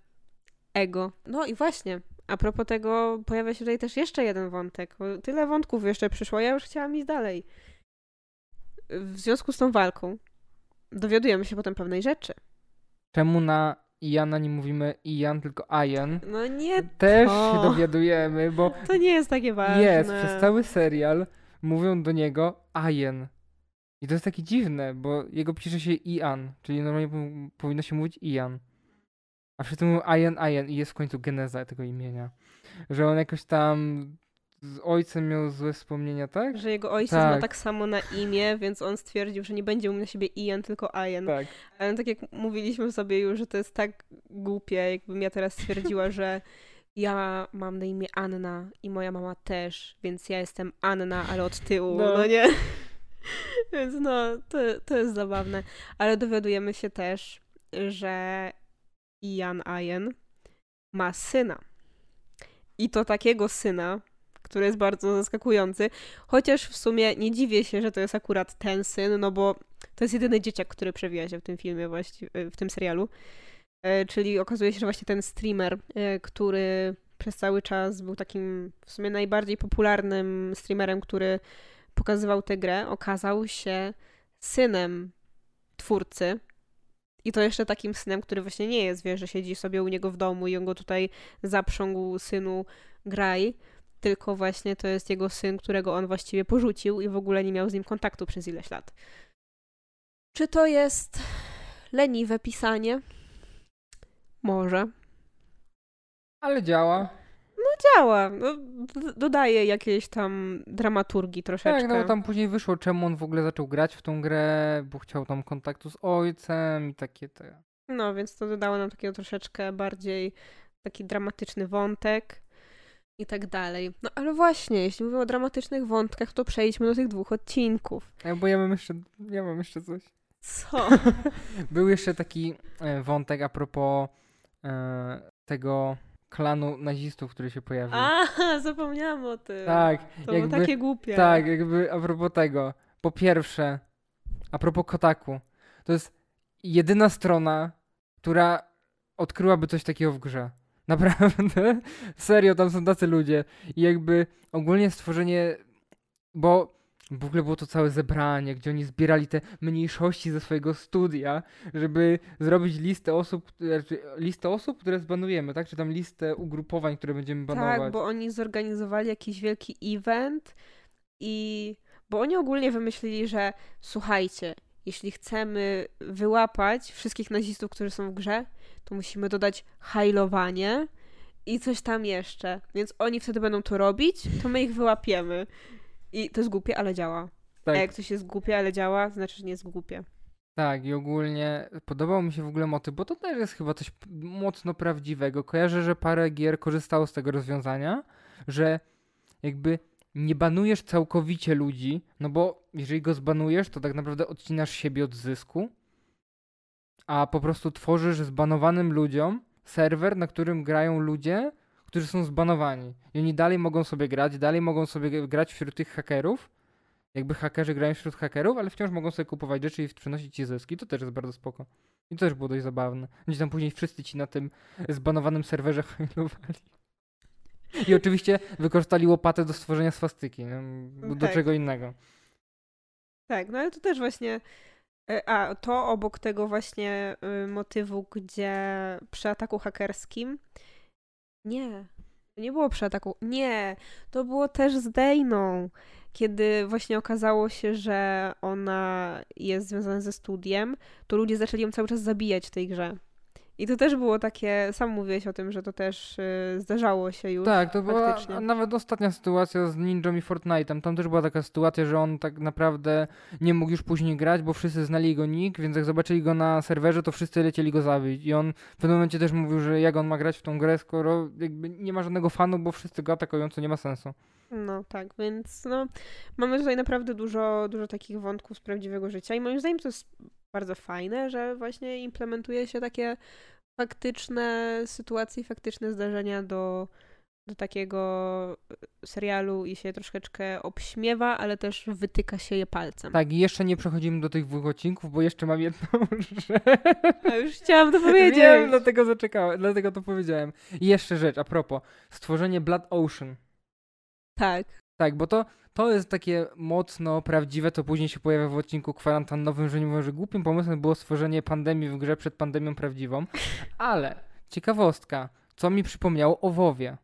ego. No i właśnie, a propos tego, pojawia się tutaj też jeszcze jeden wątek. bo Tyle wątków jeszcze przyszło, ja już chciałam iść dalej. W związku z tą walką dowiadujemy się potem pewnej rzeczy. Czemu na Iana nie mówimy Ian, tylko Ian? No nie, Też to. się dowiadujemy, bo to nie jest takie ważne. jest, przez cały serial mówią do niego Ian. I to jest takie dziwne, bo jego pisze się Ian, czyli normalnie po- powinno się mówić Ian. A wszyscy mówią Ian, Ian i jest w końcu geneza tego imienia. Że on jakoś tam z ojcem miał złe wspomnienia, tak? Że jego ojciec Tak. ma tak samo na imię, więc on stwierdził, że nie będzie mówił na siebie Ian, tylko Ian. Tak. Ale tak jak mówiliśmy sobie już, że to jest tak głupie, jakbym ja teraz stwierdziła, że ja mam na imię Anna i moja mama też, więc ja jestem Anna, ale od tyłu, No. no, nie? *laughs* więc no, to, to jest zabawne. Ale dowiadujemy się też, że Ian Ian ma syna. I to takiego syna, który jest bardzo zaskakujący. Chociaż w sumie nie dziwię się, że to jest akurat ten syn, no bo to jest jedyny dzieciak, który przewija się w tym filmie, właściwie, w tym serialu. E, Czyli okazuje się, że właśnie ten streamer, e, który przez cały czas był takim w sumie najbardziej popularnym streamerem, który pokazywał tę grę, okazał się synem twórcy. I to jeszcze takim synem, który właśnie nie jest, wie, że siedzi sobie u niego w domu i on go tutaj zaprzągł synu graj, tylko właśnie to jest jego syn, którego on właściwie porzucił i w ogóle nie miał z nim kontaktu przez ileś lat. Czy to jest leniwe pisanie? Może. Ale działa. Działa. No, dodaje jakiejś tam dramaturgii troszeczkę. Tak, no tam później wyszło, czemu on w ogóle zaczął grać w tą grę, bo chciał tam kontaktu z ojcem i takie te. No, więc to dodało nam takiego troszeczkę bardziej taki dramatyczny wątek i tak dalej. No ale właśnie, jeśli mówimy o dramatycznych wątkach, to przejdźmy do tych dwóch odcinków. E, Bo ja mam jeszcze, ja mam jeszcze coś. Co? *laughs* Był jeszcze taki e, wątek a propos e, tego klanu nazistów, który się pojawił. A, *laughs* zapomniałam o tym. tak, To jakby, było takie głupie. tak, jakby a propos tego. Po pierwsze, a propos Kotaku, to jest jedyna strona, która odkryłaby coś takiego w grze. Naprawdę, serio, tam są tacy ludzie. I jakby ogólnie stworzenie, bo w ogóle było to całe zebranie, gdzie oni zbierali te mniejszości ze swojego studia, żeby zrobić listę osób, znaczy listę osób, które zbanujemy, tak? Czy tam listę ugrupowań, które będziemy banować. Tak, bo oni zorganizowali jakiś wielki event i bo oni ogólnie wymyślili, że słuchajcie, jeśli chcemy wyłapać wszystkich nazistów, którzy są w grze, to musimy dodać hajlowanie i coś tam jeszcze. Więc oni wtedy będą to robić, to my ich wyłapiemy. I to jest głupie, ale działa. tak. A jak coś jest głupie, ale działa, znaczy, że nie jest głupie. Tak, i ogólnie podobał mi się w ogóle motyw, bo to też jest chyba coś mocno prawdziwego. Kojarzę, że parę gier korzystało z tego rozwiązania, że jakby nie banujesz całkowicie ludzi, no bo jeżeli go zbanujesz, to tak naprawdę odcinasz siebie od zysku, a po prostu tworzysz zbanowanym ludziom serwer, na którym grają ludzie, którzy są zbanowani. I oni dalej mogą sobie grać, dalej mogą sobie grać wśród tych hakerów, jakby hakerzy grają wśród hakerów, ale wciąż mogą sobie kupować rzeczy i przynosić ci zyski. To też jest bardzo spoko. I to też było dość zabawne. Gdzie tam później wszyscy ci na tym zbanowanym serwerze *laughs* hajlowali. I oczywiście wykorzystali łopatę do stworzenia swastyki, nie? do Tak. czego innego. Tak, no ale to też właśnie. E, A, to obok tego właśnie y, motywu, gdzie przy ataku hakerskim. Nie, nie było przy ataku. Nie, to było też z Dejną, kiedy właśnie okazało się, że ona jest związana ze studiem, to ludzie zaczęli ją cały czas zabijać w tej grze. I to też było takie, sam mówiłeś o tym, że to też y, zdarzało się już. Tak, to była faktycznie. a nawet ostatnia sytuacja z Ninją i Fortnite'em. Tam też była taka sytuacja, że on tak naprawdę nie mógł już później grać, bo wszyscy znali jego nick, więc jak zobaczyli go na serwerze, to wszyscy lecieli go zabić. I on w pewnym momencie też mówił, że jak on ma grać w tą grę, skoro jakby nie ma żadnego fanu, bo wszyscy go atakują, co nie ma sensu. No tak, więc no, mamy tutaj naprawdę dużo, dużo takich wątków z prawdziwego życia i moim zdaniem to jest bardzo fajne, że właśnie implementuje się takie faktyczne sytuacje, faktyczne zdarzenia do, do takiego serialu i się troszeczkę obśmiewa, ale też wytyka się je palcem. Tak, i jeszcze nie przechodzimy do tych dwóch odcinków, bo jeszcze mam jedną *laughs* rzecz. A już chciałam to powiedzieć. Wiem, dlatego zaczekałem, dlatego to powiedziałem. I jeszcze rzecz, a propos, stworzenie Blood Ocean. Tak. Tak, bo to, to jest takie mocno prawdziwe, to później się pojawia w odcinku kwarantannowym, że nie mówię, że głupim pomysłem było stworzenie pandemii w grze przed pandemią prawdziwą. Ale ciekawostka, co mi przypomniało o WoWie.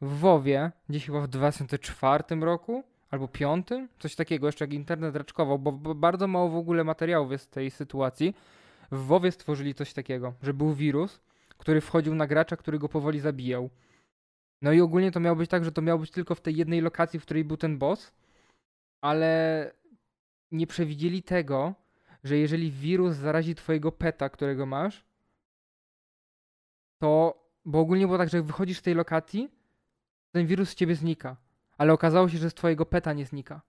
W WoWie, gdzieś chyba w 2004 roku, albo 5, coś takiego, jeszcze jak internet raczkował, bo, bo bardzo mało w ogóle materiałów jest z tej sytuacji. W WoWie stworzyli coś takiego, że był wirus, który wchodził na gracza, który go powoli zabijał. No i ogólnie to miało być tak, że to miało być tylko w tej jednej lokacji, w której był ten boss, ale nie przewidzieli tego, że jeżeli wirus zarazi twojego peta, którego masz, to, bo ogólnie było tak, że jak wychodzisz z tej lokacji, ten wirus z ciebie znika, ale okazało się, że z twojego peta nie znika.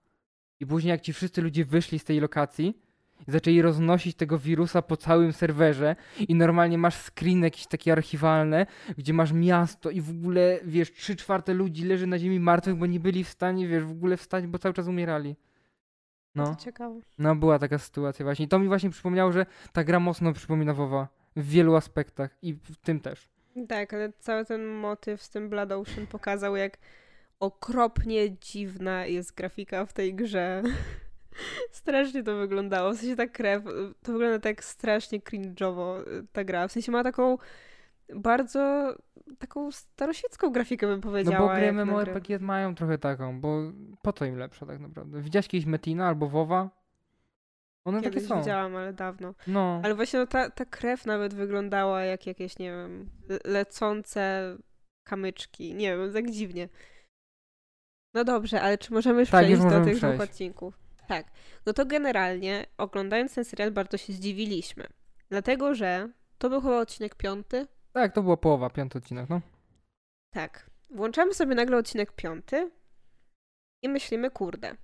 I później jak ci wszyscy ludzie wyszli z tej lokacji, i zaczęli roznosić tego wirusa po całym serwerze i normalnie masz screen jakieś takie archiwalne, gdzie masz miasto i w ogóle, wiesz, trzy czwarte ludzi leży na ziemi martwych, bo nie byli w stanie, wiesz, w ogóle wstać, bo cały czas umierali. No, ciekawe. no była taka sytuacja właśnie. I to mi właśnie przypomniało, że ta gra mocno przypomina WoWa w wielu aspektach i w tym też. Tak, ale cały ten motyw z tym Blood Ocean pokazał, jak okropnie dziwna jest grafika w tej grze. Strasznie to wyglądało. W sensie ta krew, to wygląda tak strasznie cringe'owo ta gra. W sensie ma taką bardzo taką staroświecką grafikę bym No powiedziała. bo gry. MMORPG mają trochę taką, bo po co im lepsza tak naprawdę? Widziałeś kiedyś Metina albo WoWa? One takie Kiedyś są. widziałam, ale dawno. No. Ale właśnie no, ta, ta krew nawet wyglądała jak jakieś, nie wiem, le- lecące kamyczki. Nie wiem, tak dziwnie. No dobrze, ale czy możemy już Tak, już przejść do możemy tych dwóch przejść. odcinków? Tak. No to generalnie, oglądając ten serial, bardzo się zdziwiliśmy. Dlatego, że to był chyba odcinek piąty. Tak, to była połowa, piąty odcinek, no. Tak. Włączamy sobie nagle odcinek piąty i myślimy, kurde,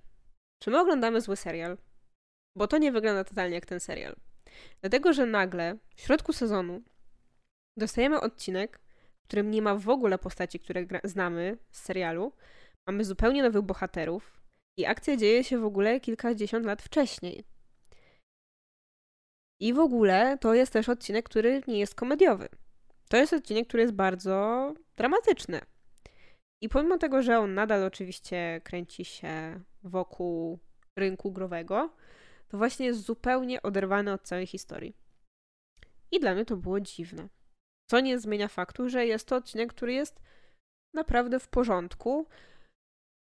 czy my oglądamy zły serial? Bo to nie wygląda totalnie jak ten serial. Dlatego, że nagle w środku sezonu dostajemy odcinek, w którym nie ma w ogóle postaci, które znamy z serialu. Mamy zupełnie nowych bohaterów i akcja dzieje się w ogóle kilkadziesiąt lat wcześniej. I w ogóle to jest też odcinek, który nie jest komediowy. To jest odcinek, który jest bardzo dramatyczny. I pomimo tego, że on nadal oczywiście kręci się wokół rynku growego, to właśnie jest zupełnie oderwany od całej historii. I dla mnie to było dziwne. Co nie zmienia faktu, że jest to odcinek, który jest naprawdę w porządku.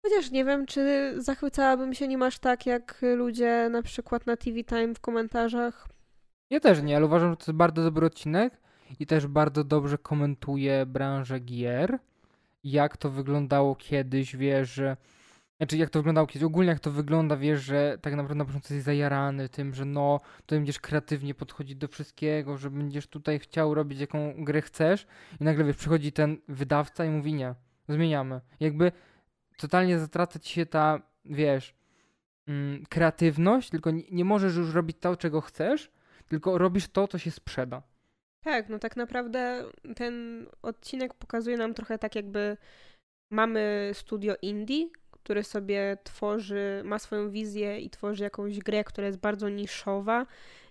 Chociaż nie wiem, czy zachwycałabym się nim aż tak, jak ludzie na przykład na TV Time w komentarzach. Ja też nie, ale uważam, że to jest bardzo dobry odcinek i też bardzo dobrze komentuje branżę gier. Jak to wyglądało kiedyś, wiesz, że... Znaczy, jak to wyglądało kiedyś, ogólnie jak to wygląda, wiesz, że tak naprawdę na początku jesteś zajarany tym, że no, to będziesz kreatywnie podchodzić do wszystkiego, że będziesz tutaj chciał robić jaką grę chcesz i nagle, wiesz, przychodzi ten wydawca i mówi nie, zmieniamy. Jakby totalnie zatraca ci się ta, wiesz, mm, kreatywność, tylko nie, nie możesz już robić to, czego chcesz, tylko robisz to, co się sprzeda. Tak, no tak naprawdę ten odcinek pokazuje nam trochę tak, jakby mamy studio indie, które sobie tworzy, ma swoją wizję i tworzy jakąś grę, która jest bardzo niszowa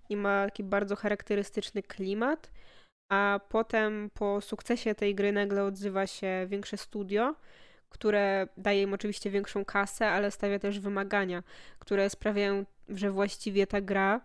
i ma taki bardzo charakterystyczny klimat, a potem po sukcesie tej gry nagle odzywa się większe studio, które daje im oczywiście większą kasę, ale stawia też wymagania, które sprawiają, że właściwie ta gra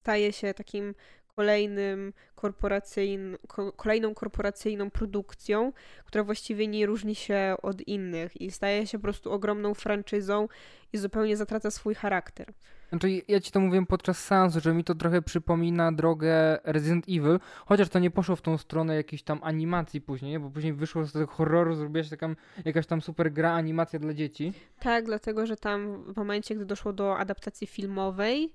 staje się takim kolejnym korporacyjn, kolejną korporacyjną produkcją, która właściwie nie różni się od innych i staje się po prostu ogromną franczyzą i zupełnie zatraca swój charakter. Znaczy, ja ci to mówiłem podczas seansu, że mi to trochę przypomina drogę Resident Evil, chociaż to nie poszło w tą stronę jakiejś tam animacji później, bo później wyszło z tego horroru, zrobiła się taka jakaś tam super gra, animacja dla dzieci. Tak, dlatego, że tam w momencie, gdy doszło do adaptacji filmowej,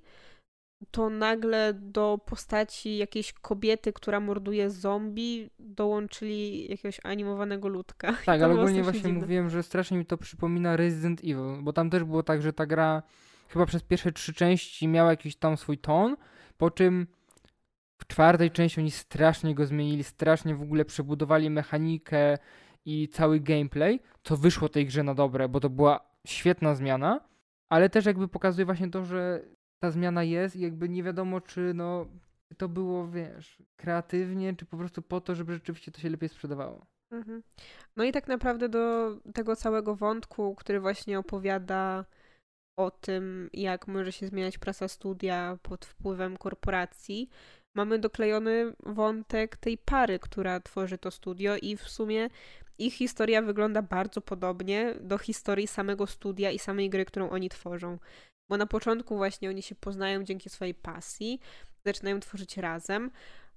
to nagle do postaci jakiejś kobiety, która morduje zombie, dołączyli jakiegoś animowanego ludka. *laughs* Tak, ale ogólnie właśnie dziwne. mówiłem, że strasznie mi to przypomina Resident Evil, bo tam też było tak, że ta gra chyba przez pierwsze trzy części miała jakiś tam swój ton, po czym w czwartej części oni strasznie go zmienili, strasznie w ogóle przebudowali mechanikę i cały gameplay, co wyszło tej grze na dobre, bo to była świetna zmiana, ale też jakby pokazuje właśnie to, że ta zmiana jest i jakby nie wiadomo, czy no to było, wiesz, kreatywnie, czy po prostu po to, żeby rzeczywiście to się lepiej sprzedawało. Mhm. No i tak naprawdę do tego całego wątku, który właśnie opowiada o tym, jak może się zmieniać prasa studia pod wpływem korporacji, mamy doklejony wątek tej pary, która tworzy to studio i w sumie ich historia wygląda bardzo podobnie do historii samego studia i samej gry, którą oni tworzą. Bo na początku właśnie oni się poznają dzięki swojej pasji, zaczynają tworzyć razem,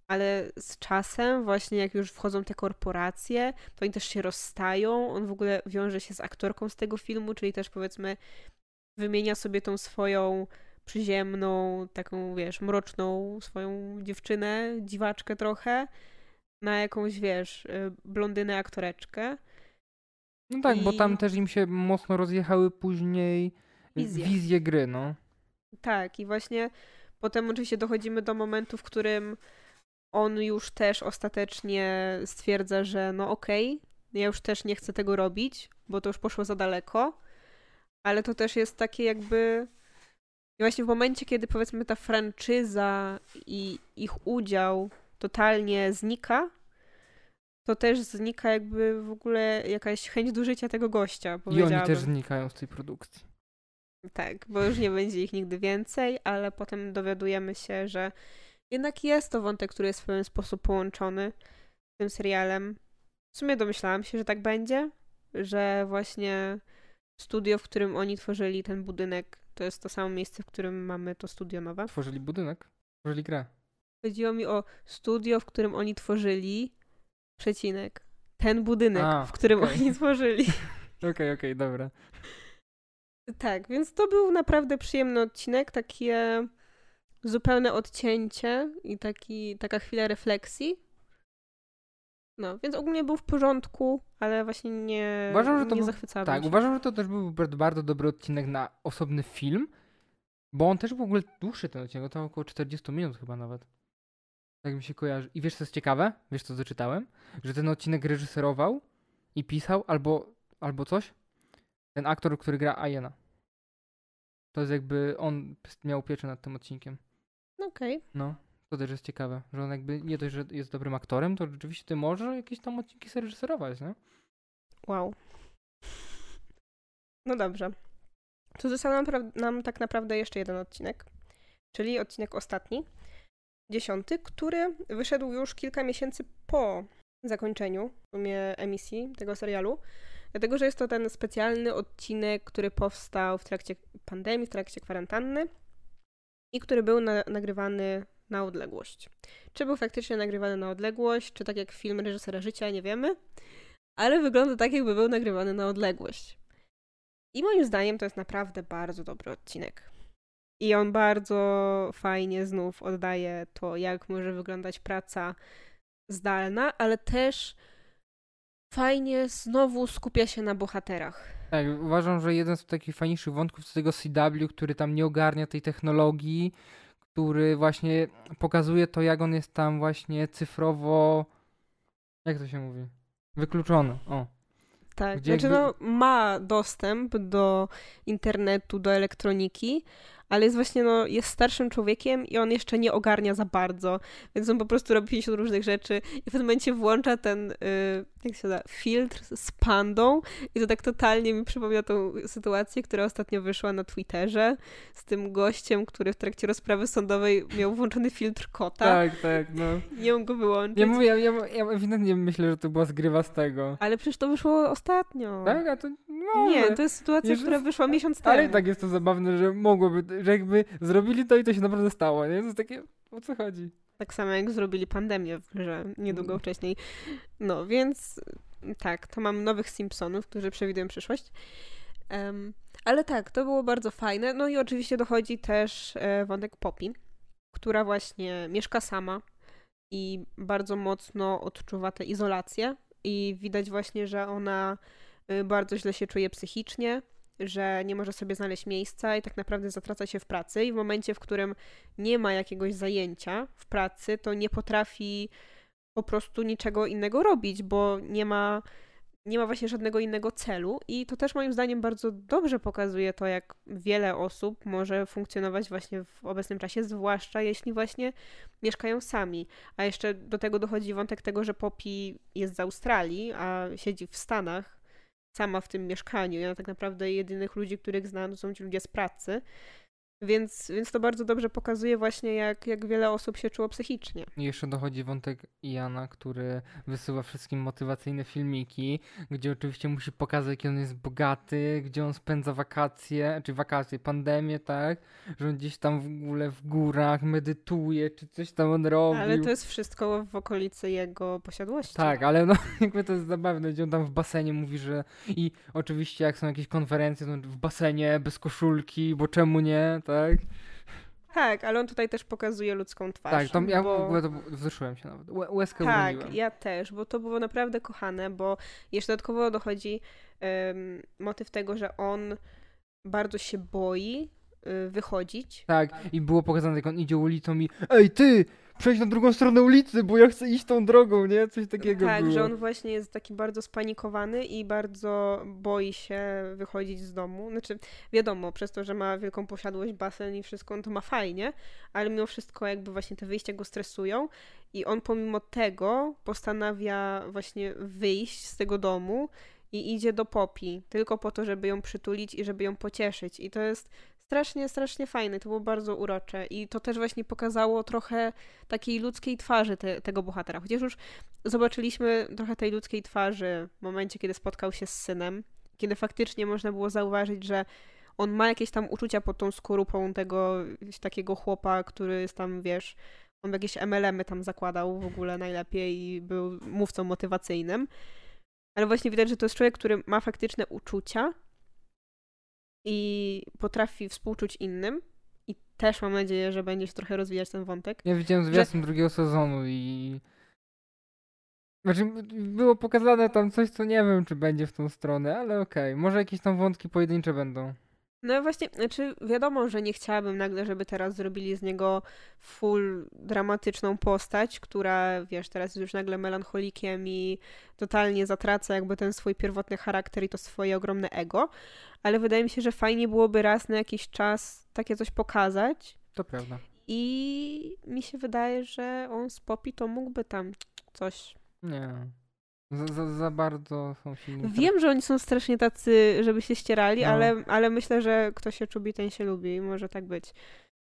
ale z czasem, właśnie jak już wchodzą te korporacje, to oni też się rozstają. On w ogóle wiąże się z aktorką z tego filmu, czyli też powiedzmy wymienia sobie tą swoją przyziemną, taką wiesz, mroczną swoją dziewczynę, dziwaczkę trochę, na jakąś, wiesz, y, blondynę aktoreczkę. No tak, I... bo tam też im się mocno rozjechały później wizje. wizje gry, no. Tak, i właśnie potem oczywiście dochodzimy do momentu, w którym on już też ostatecznie stwierdza, że no okej, okay, ja już też nie chcę tego robić, bo to już poszło za daleko, ale to też jest takie jakby i właśnie w momencie, kiedy powiedzmy ta franczyza i ich udział totalnie znika, to też znika jakby w ogóle jakaś chęć do życia tego gościa. I oni też znikają z tej produkcji. Tak, bo już nie będzie ich nigdy więcej, ale potem dowiadujemy się, że jednak jest to wątek, który jest w pewien sposób połączony z tym serialem. W sumie domyślałam się, że tak będzie, że właśnie studio, w którym oni tworzyli ten budynek, to jest to samo miejsce, w którym mamy to studio nowe. Tworzyli budynek? Tworzyli grę. Chodziło mi o studio, w którym oni tworzyli przecinek. Ten budynek, A, w którym okay. oni tworzyli. *laughs* Okej, okej, okay, okay, dobra. Tak, więc to był naprawdę przyjemny odcinek, takie zupełne odcięcie i taki, taka chwila refleksji. No, więc ogólnie był w porządku, ale właśnie nie, uważam, że to nie zachwycałem Tak, się. uważam, że to też był bardzo dobry odcinek na osobny film, bo on też był w ogóle dłuższy ten odcinek, to około 40 minut chyba nawet. Tak mi się kojarzy. I wiesz co jest ciekawe? Wiesz co zaczytałem? Że ten odcinek reżyserował i pisał albo, albo coś ten aktor, który gra Ayena. To jest jakby on miał pieczę nad tym odcinkiem. Okej. Okay. No, to też jest ciekawe, że on jakby nie dość, że jest dobrym aktorem, to rzeczywiście ty może jakieś tam odcinki sobie reżyserować, nie? Wow. No dobrze. Tu został nam, nam tak naprawdę jeszcze jeden odcinek, czyli odcinek ostatni, dziesiąty, który wyszedł już kilka miesięcy po zakończeniu w sumie emisji tego serialu. Dlatego, że jest to ten specjalny odcinek, który powstał w trakcie pandemii, w trakcie kwarantanny i który był na, nagrywany na odległość. Czy był faktycznie nagrywany na odległość, czy tak jak film reżysera życia, nie wiemy, ale wygląda tak, jakby był nagrywany na odległość. I moim zdaniem to jest naprawdę bardzo dobry odcinek. I on bardzo fajnie znów oddaje to, jak może wyglądać praca zdalna, ale też fajnie znowu skupia się na bohaterach. Tak, uważam, że jeden z takich fajniejszych wątków z tego CW, który tam nie ogarnia tej technologii, który właśnie pokazuje to, jak on jest tam właśnie cyfrowo. Jak to się mówi? Wykluczony. O. Tak, Gdzie znaczy jakby... no, ma dostęp do internetu, do elektroniki, ale jest właśnie, no, jest starszym człowiekiem i on jeszcze nie ogarnia za bardzo, więc on po prostu robi 50 różnych rzeczy i w pewnym momencie włącza ten, yy, jak się nazywa, filtr z pandą i to tak totalnie mi przypomina tą sytuację, która ostatnio wyszła na Twitterze z tym gościem, który w trakcie rozprawy sądowej miał włączony filtr kota. Tak, tak, no. Nie mógł go wyłączyć. Ja mówię, ja, ja, ja ewidentnie myślę, że to była zgrywa z tego. Ale przecież to wyszło ostatnio. Tak? A to no, Nie, to jest sytuacja, która wyszła miesiąc temu. Ale i tak jest to zabawne, że mogłoby, że jakby zrobili to i to się naprawdę stało, nie? To jest takie, o co chodzi? Tak samo jak zrobili pandemię w grze niedługo Mm. wcześniej. No, więc tak, to mam nowych Simpsonów, którzy przewidują przyszłość. Em, ale tak, to było bardzo fajne. No i oczywiście dochodzi też e, wątek Poppy, która właśnie mieszka sama i bardzo mocno odczuwa tę izolację i widać właśnie, że ona y, bardzo źle się czuje psychicznie, że nie może sobie znaleźć miejsca i tak naprawdę zatraca się w pracy i w momencie, w którym nie ma jakiegoś zajęcia w pracy, to nie potrafi po prostu niczego innego robić, bo nie ma, nie ma właśnie żadnego innego celu. I to też moim zdaniem bardzo dobrze pokazuje to, jak wiele osób może funkcjonować właśnie w obecnym czasie, zwłaszcza jeśli właśnie mieszkają sami. A jeszcze do tego dochodzi wątek tego, że Poppy jest z Australii, a siedzi w Stanach, sama w tym mieszkaniu. Ja tak naprawdę jedynych ludzi, których znam, to są ci ludzie z pracy. Więc, więc to bardzo dobrze pokazuje właśnie, jak, jak wiele osób się czuło psychicznie. I jeszcze dochodzi wątek Iana, który wysyła wszystkim motywacyjne filmiki, gdzie oczywiście musi pokazać, jaki on jest bogaty, gdzie on spędza wakacje, czy wakacje, pandemię, tak? Że on gdzieś tam w ogóle w górach medytuje, czy coś tam on robił. Ale to jest wszystko w okolicy jego posiadłości. Tak, ale no *laughs* jakby to jest zabawne, gdzie on tam w basenie mówi, że i oczywiście jak są jakieś konferencje, to w basenie, bez koszulki, bo czemu nie, tak? Tak, ale on tutaj też pokazuje ludzką twarz. Tak, ja bo... w ogóle to wzruszyłem się nawet, Łe- łezkę Tak, uroniłem. ja też, bo to było naprawdę kochane, bo jeszcze dodatkowo dochodzi em, motyw tego, że on bardzo się boi wychodzić. Tak, i było pokazane, jak on idzie ulicą i Ej ty, przejdź na drugą stronę ulicy, bo ja chcę iść tą drogą, nie? Coś takiego tak, było. że on właśnie jest taki bardzo spanikowany i bardzo boi się wychodzić z domu. Znaczy, wiadomo, przez to, że ma wielką posiadłość, basen i wszystko, no to ma fajnie, ale mimo wszystko jakby właśnie te wyjścia go stresują i on pomimo tego postanawia właśnie wyjść z tego domu i idzie do Popi, tylko po to, żeby ją przytulić i żeby ją pocieszyć. I to jest strasznie, strasznie fajne, to było bardzo urocze i to też właśnie pokazało trochę takiej ludzkiej twarzy te, tego bohatera. Chociaż już zobaczyliśmy trochę tej ludzkiej twarzy w momencie, kiedy spotkał się z synem, kiedy faktycznie można było zauważyć, że on ma jakieś tam uczucia pod tą skorupą tego takiego chłopa, który jest tam, wiesz, on jakieś MLM-y tam zakładał w ogóle najlepiej i był mówcą motywacyjnym. Ale właśnie widać, że to jest człowiek, który ma faktyczne uczucia i potrafi współczuć innym. I też mam nadzieję, że będzie się trochę rozwijać ten wątek. Ja widziałem zwiastun drugiego sezonu i... Znaczy, było pokazane tam coś, co nie wiem, czy będzie w tą stronę, ale okej. Może jakieś tam wątki pojedyncze będą. No właśnie, znaczy wiadomo, że nie chciałabym nagle, żeby teraz zrobili z niego full dramatyczną postać, która, wiesz, teraz jest już nagle melancholikiem i totalnie zatraca jakby ten swój pierwotny charakter i to swoje ogromne ego, ale wydaje mi się, że fajnie byłoby raz na jakiś czas takie coś pokazać To prawda. i mi się wydaje, że on z Poppy to mógłby tam coś... Nie. Za, za, za bardzo są silni. Wiem, że oni są strasznie tacy, żeby się ścierali, No. ale, ale myślę, że kto się czubi, ten się lubi i może tak być.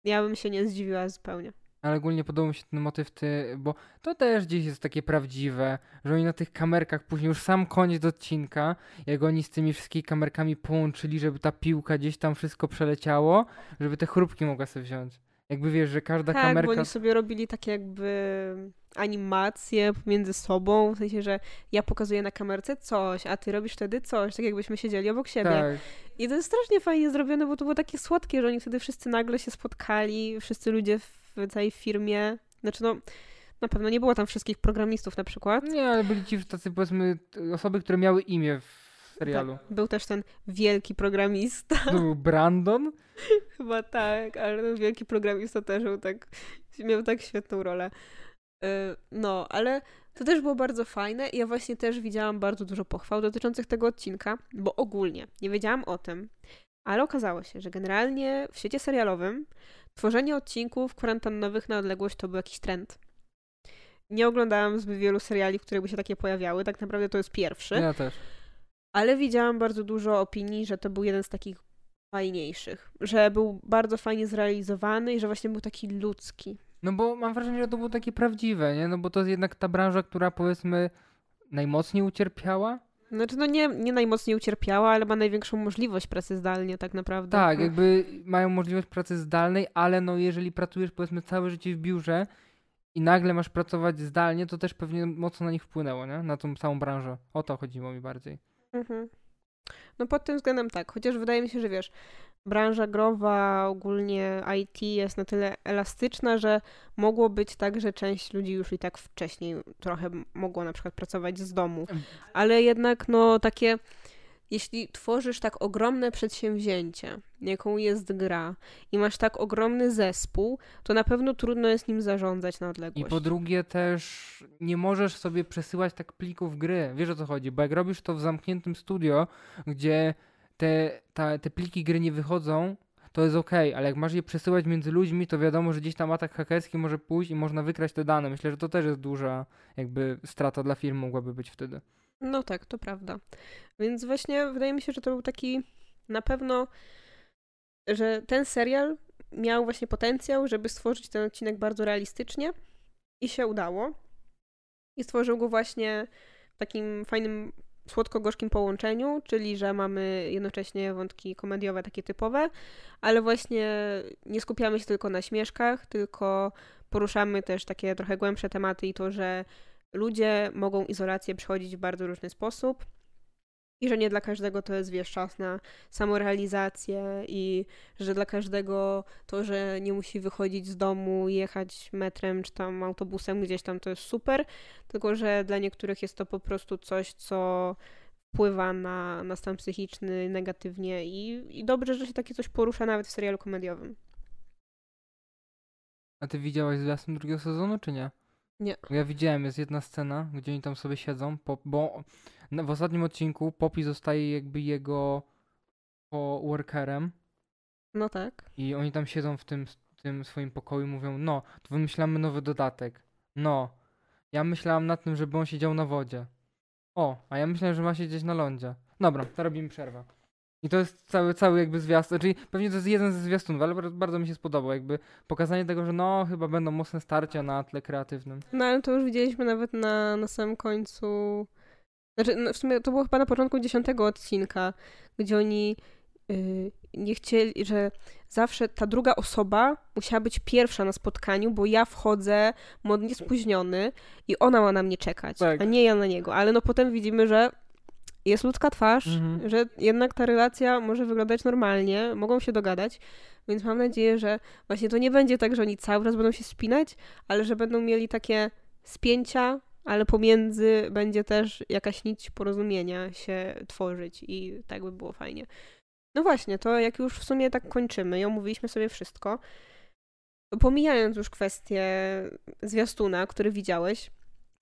Ja bym się nie zdziwiła zupełnie. Ale ogólnie podobał mi się ten motyw, ty, bo to też gdzieś jest takie prawdziwe, że oni na tych kamerkach później, już sam koniec odcinka, jak oni z tymi wszystkimi kamerkami połączyli, żeby ta piłka gdzieś tam wszystko przeleciało, żeby te chrupki mogła sobie wziąć. Jakby wiesz, że każda tak, kamerka... bo oni sobie robili takie jakby animacje między sobą, w sensie, że ja pokazuję na kamerce coś, a ty robisz wtedy coś, tak jakbyśmy siedzieli obok siebie. Tak, I to jest strasznie fajnie zrobione, bo to było takie słodkie, że oni wtedy wszyscy nagle się spotkali, wszyscy ludzie w całej firmie. Znaczy no, na pewno nie było tam wszystkich programistów na przykład. nie, ale byli ci tacy powiedzmy osoby, które miały imię w serialu. Tak, był też ten wielki programista. To był Brandon, *laughs* Chyba tak, ale ten wielki programista też był tak, miał tak świetną rolę. Y, No, ale to też było bardzo fajne i ja właśnie też widziałam bardzo dużo pochwał dotyczących tego odcinka, bo ogólnie nie wiedziałam o tym, Ale okazało się, że generalnie w świecie serialowym tworzenie odcinków kwarantannowych na odległość to był jakiś trend. Nie oglądałam zbyt wielu seriali, które by się takie pojawiały. Tak naprawdę to jest pierwszy. Ja też. Ale widziałam bardzo dużo opinii, że to był jeden z takich fajniejszych. Że był bardzo fajnie zrealizowany i że właśnie był taki ludzki. No bo mam wrażenie, że to było takie prawdziwe, nie? No bo to jest jednak ta branża, która powiedzmy najmocniej ucierpiała. Znaczy, no nie, nie najmocniej ucierpiała, ale ma największą możliwość pracy zdalnie, tak naprawdę. Tak, No. jakby mają możliwość pracy zdalnej, ale no jeżeli pracujesz powiedzmy całe życie w biurze i nagle masz pracować zdalnie, to też pewnie mocno na nich wpłynęło, nie? Na tą samą branżę. O to chodziło mi bardziej. Mhm. No pod tym względem tak, chociaż wydaje mi się, że wiesz, branża growa, ogólnie IT jest na tyle elastyczna, że mogło być tak, że część ludzi już i tak wcześniej trochę mogło na przykład pracować z domu. Ale jednak no takie, jeśli tworzysz tak ogromne przedsięwzięcie, jaką jest gra i masz tak ogromny zespół, to na pewno trudno jest nim zarządzać na I odległość. po drugie też nie możesz sobie przesyłać tak plików gry. Wiesz o co chodzi? Bo jak robisz to w zamkniętym studio, gdzie te, ta, te pliki gry nie wychodzą, to jest okej, ale jak masz je przesyłać między ludźmi, to wiadomo, że gdzieś tam atak hakerski może pójść i można wykraść te dane. Myślę, że to też jest duża jakby strata dla firmy mogłaby być wtedy. No tak, to prawda. Więc właśnie wydaje mi się, że to był taki na pewno, że ten serial miał właśnie potencjał, żeby stworzyć ten odcinek bardzo realistycznie i się udało. I stworzył go właśnie w takim fajnym, słodko-gorzkim połączeniu, czyli że mamy jednocześnie wątki komediowe, takie typowe, ale właśnie nie skupiamy się tylko na śmieszkach, tylko poruszamy też takie trochę głębsze tematy i to, że ludzie mogą izolację przechodzić w bardzo różny sposób i że nie dla każdego to jest wiesz, czas na samorealizację i że dla każdego to, że nie musi wychodzić z domu, jechać metrem czy tam autobusem gdzieś tam, to jest super, tylko że dla niektórych jest to po prostu coś, co wpływa na, na stan psychiczny negatywnie i, i dobrze, że się takie coś porusza nawet w serialu komediowym. A ty widziałaś zwiastun drugiego sezonu, czy nie? Nie. Ja widziałem, jest jedna scena, gdzie oni tam sobie siedzą, bo w ostatnim odcinku Poppy zostaje jakby jego co-workerem No tak. i oni tam siedzą w tym, tym swoim pokoju i mówią, no, to wymyślamy nowy dodatek. No, ja myślałam nad tym, żeby on siedział na wodzie. O, a ja myślałem, że ma siedzieć na lądzie. Dobra, to robimy przerwę. I to jest cały, cały jakby zwiastun, czyli pewnie to jest jeden ze zwiastunów, ale bar- bardzo mi się spodobał, jakby pokazanie tego, że no, chyba będą mocne starcia na tle kreatywnym. No ale to już widzieliśmy nawet na, na samym końcu. Znaczy, no, w sumie to było chyba na początku dziesiątego odcinka, gdzie oni yy, nie chcieli, że zawsze ta druga osoba musiała być pierwsza na spotkaniu, bo ja wchodzę modnie spóźniony i ona ma na mnie czekać, Tak. a nie ja na niego. Ale no potem widzimy, że jest ludzka twarz, Mhm. że jednak ta relacja może wyglądać normalnie, mogą się dogadać, więc mam nadzieję, że właśnie to nie będzie tak, że oni cały czas będą się spinać, ale że będą mieli takie spięcia, ale pomiędzy będzie też jakaś nić porozumienia się tworzyć i tak by było fajnie. No właśnie, to jak już w sumie tak kończymy i omówiliśmy sobie wszystko, pomijając już kwestię zwiastuna, który widziałeś,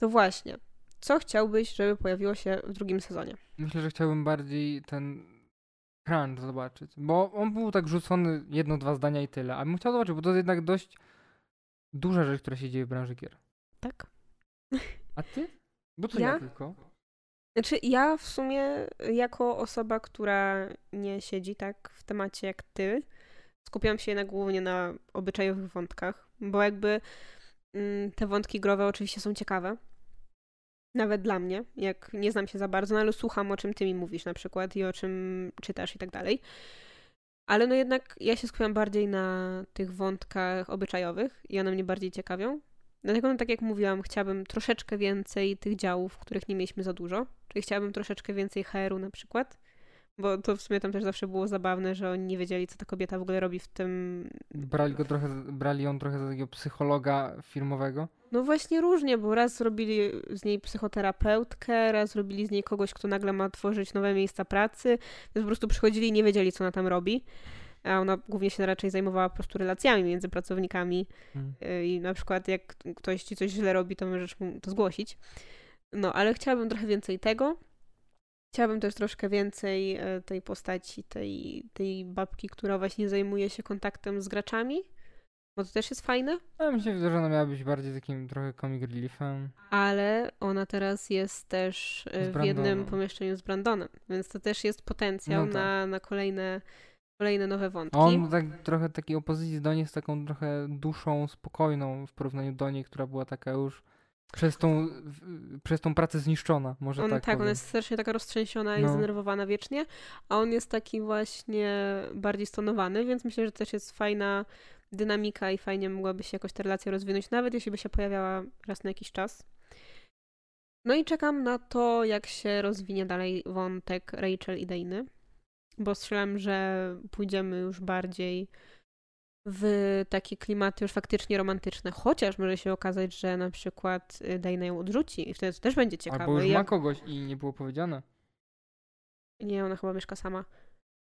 to właśnie, co chciałbyś, żeby pojawiło się w drugim sezonie? Myślę, że chciałbym bardziej ten crunch zobaczyć, bo on był tak rzucony jedno, dwa zdania i tyle, a bym chciał zobaczyć, bo to jest jednak dość duża rzecz, która się dzieje w branży gier. Tak? A ty? Bo co ja, Ja? tylko? Znaczy, ja w sumie, jako osoba, która nie siedzi tak w temacie jak ty, skupiam się jednak głównie na obyczajowych wątkach, bo jakby mm, te wątki growe oczywiście są ciekawe. Nawet dla mnie, jak nie znam się za bardzo, no ale słucham o czym ty mi mówisz na przykład i o czym czytasz i tak dalej. Ale no jednak ja się skupiam bardziej na tych wątkach obyczajowych i one mnie bardziej ciekawią. Dlatego, no, tak jak mówiłam, chciałabym troszeczkę więcej tych działów, których nie mieliśmy za dużo. Czyli chciałabym troszeczkę więcej HR-u na przykład. Bo to w sumie tam też zawsze było zabawne, że oni nie wiedzieli, co ta kobieta w ogóle robi w tym. Brali go trochę, brali ją trochę za takiego psychologa firmowego. No właśnie różnie, bo raz zrobili z niej psychoterapeutkę, raz zrobili z niej kogoś, kto nagle ma tworzyć nowe miejsca pracy, więc po prostu przychodzili i nie wiedzieli, co ona tam robi. A ona głównie się raczej zajmowała po prostu relacjami między pracownikami. Mm. Y, i na przykład jak ktoś ci coś źle robi, to możesz mu to zgłosić. No, ale chciałabym trochę więcej tego. Chciałabym też troszkę więcej e, tej postaci, tej, tej babki, która właśnie zajmuje się kontaktem z graczami, bo to też jest fajne. Ale mi się wydaje, że ona miała być bardziej takim trochę comic reliefem. Ale ona teraz jest też e, w jednym pomieszczeniu z Brandonem, więc to też jest potencjał No tak. na, na kolejne, kolejne nowe wątki. On tak trochę takiej opozycji do niej z taką trochę duszą spokojną w porównaniu do niej, która była taka już przez tą, przez tą pracę zniszczona, może On, tak, tak, powiem. ona jest strasznie taka roztrzęsiona i No. zdenerwowana wiecznie, a on jest taki właśnie bardziej stonowany, więc myślę, że też jest fajna dynamika i fajnie mogłaby się jakoś ta relacja rozwinąć, nawet jeśli by się pojawiała raz na jakiś czas. No i czekam na to, jak się rozwinie dalej wątek Rachel i Dany, bo strzelam, że pójdziemy już bardziej w takie klimaty już faktycznie romantyczne, chociaż może się okazać, że na przykład y, Dana ją odrzuci i wtedy to też będzie ciekawe. Albo już ma Jak- kogoś i nie było powiedziane. Nie, ona chyba mieszka sama.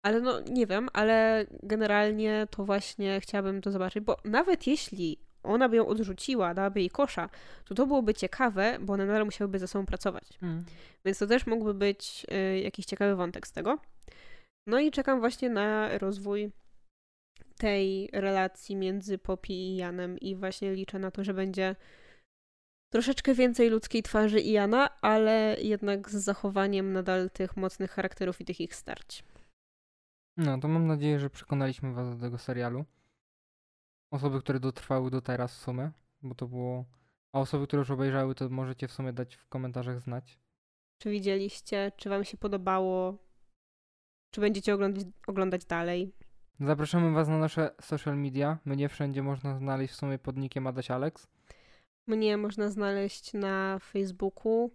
Ale no, nie wiem, ale generalnie to właśnie chciałabym to zobaczyć, bo nawet jeśli ona by ją odrzuciła, dałaby jej kosza, to to byłoby ciekawe, bo one nadal musiałyby ze sobą pracować. Więc to też mógłby być y, jakiś ciekawy wątek z tego. No i czekam właśnie na rozwój tej relacji między Poppy i Janem i właśnie liczę na to, że będzie troszeczkę więcej ludzkiej twarzy i Jana, ale jednak z zachowaniem nadal tych mocnych charakterów i tych ich starć. No, to mam nadzieję, że przekonaliśmy was do tego serialu. Osoby, które dotrwały do teraz w sumie, bo to było... A osoby, które już obejrzały, to możecie w sumie dać w komentarzach znać. Czy widzieliście? Czy wam się podobało? Czy będziecie oglądać, oglądać dalej? Zapraszamy was na nasze social media. Mnie wszędzie można znaleźć w sumie pod nickiem Adaś Alex. Mnie można znaleźć na Facebooku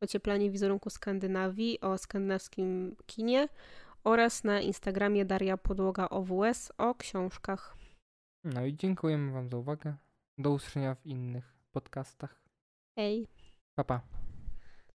Ocieplanie wizerunku Skandynawii o skandynawskim kinie oraz na Instagramie Daria Podłoga OWS o książkach. No i dziękujemy wam za uwagę. Do usłyszenia w innych podcastach. Hej! Pa, pa.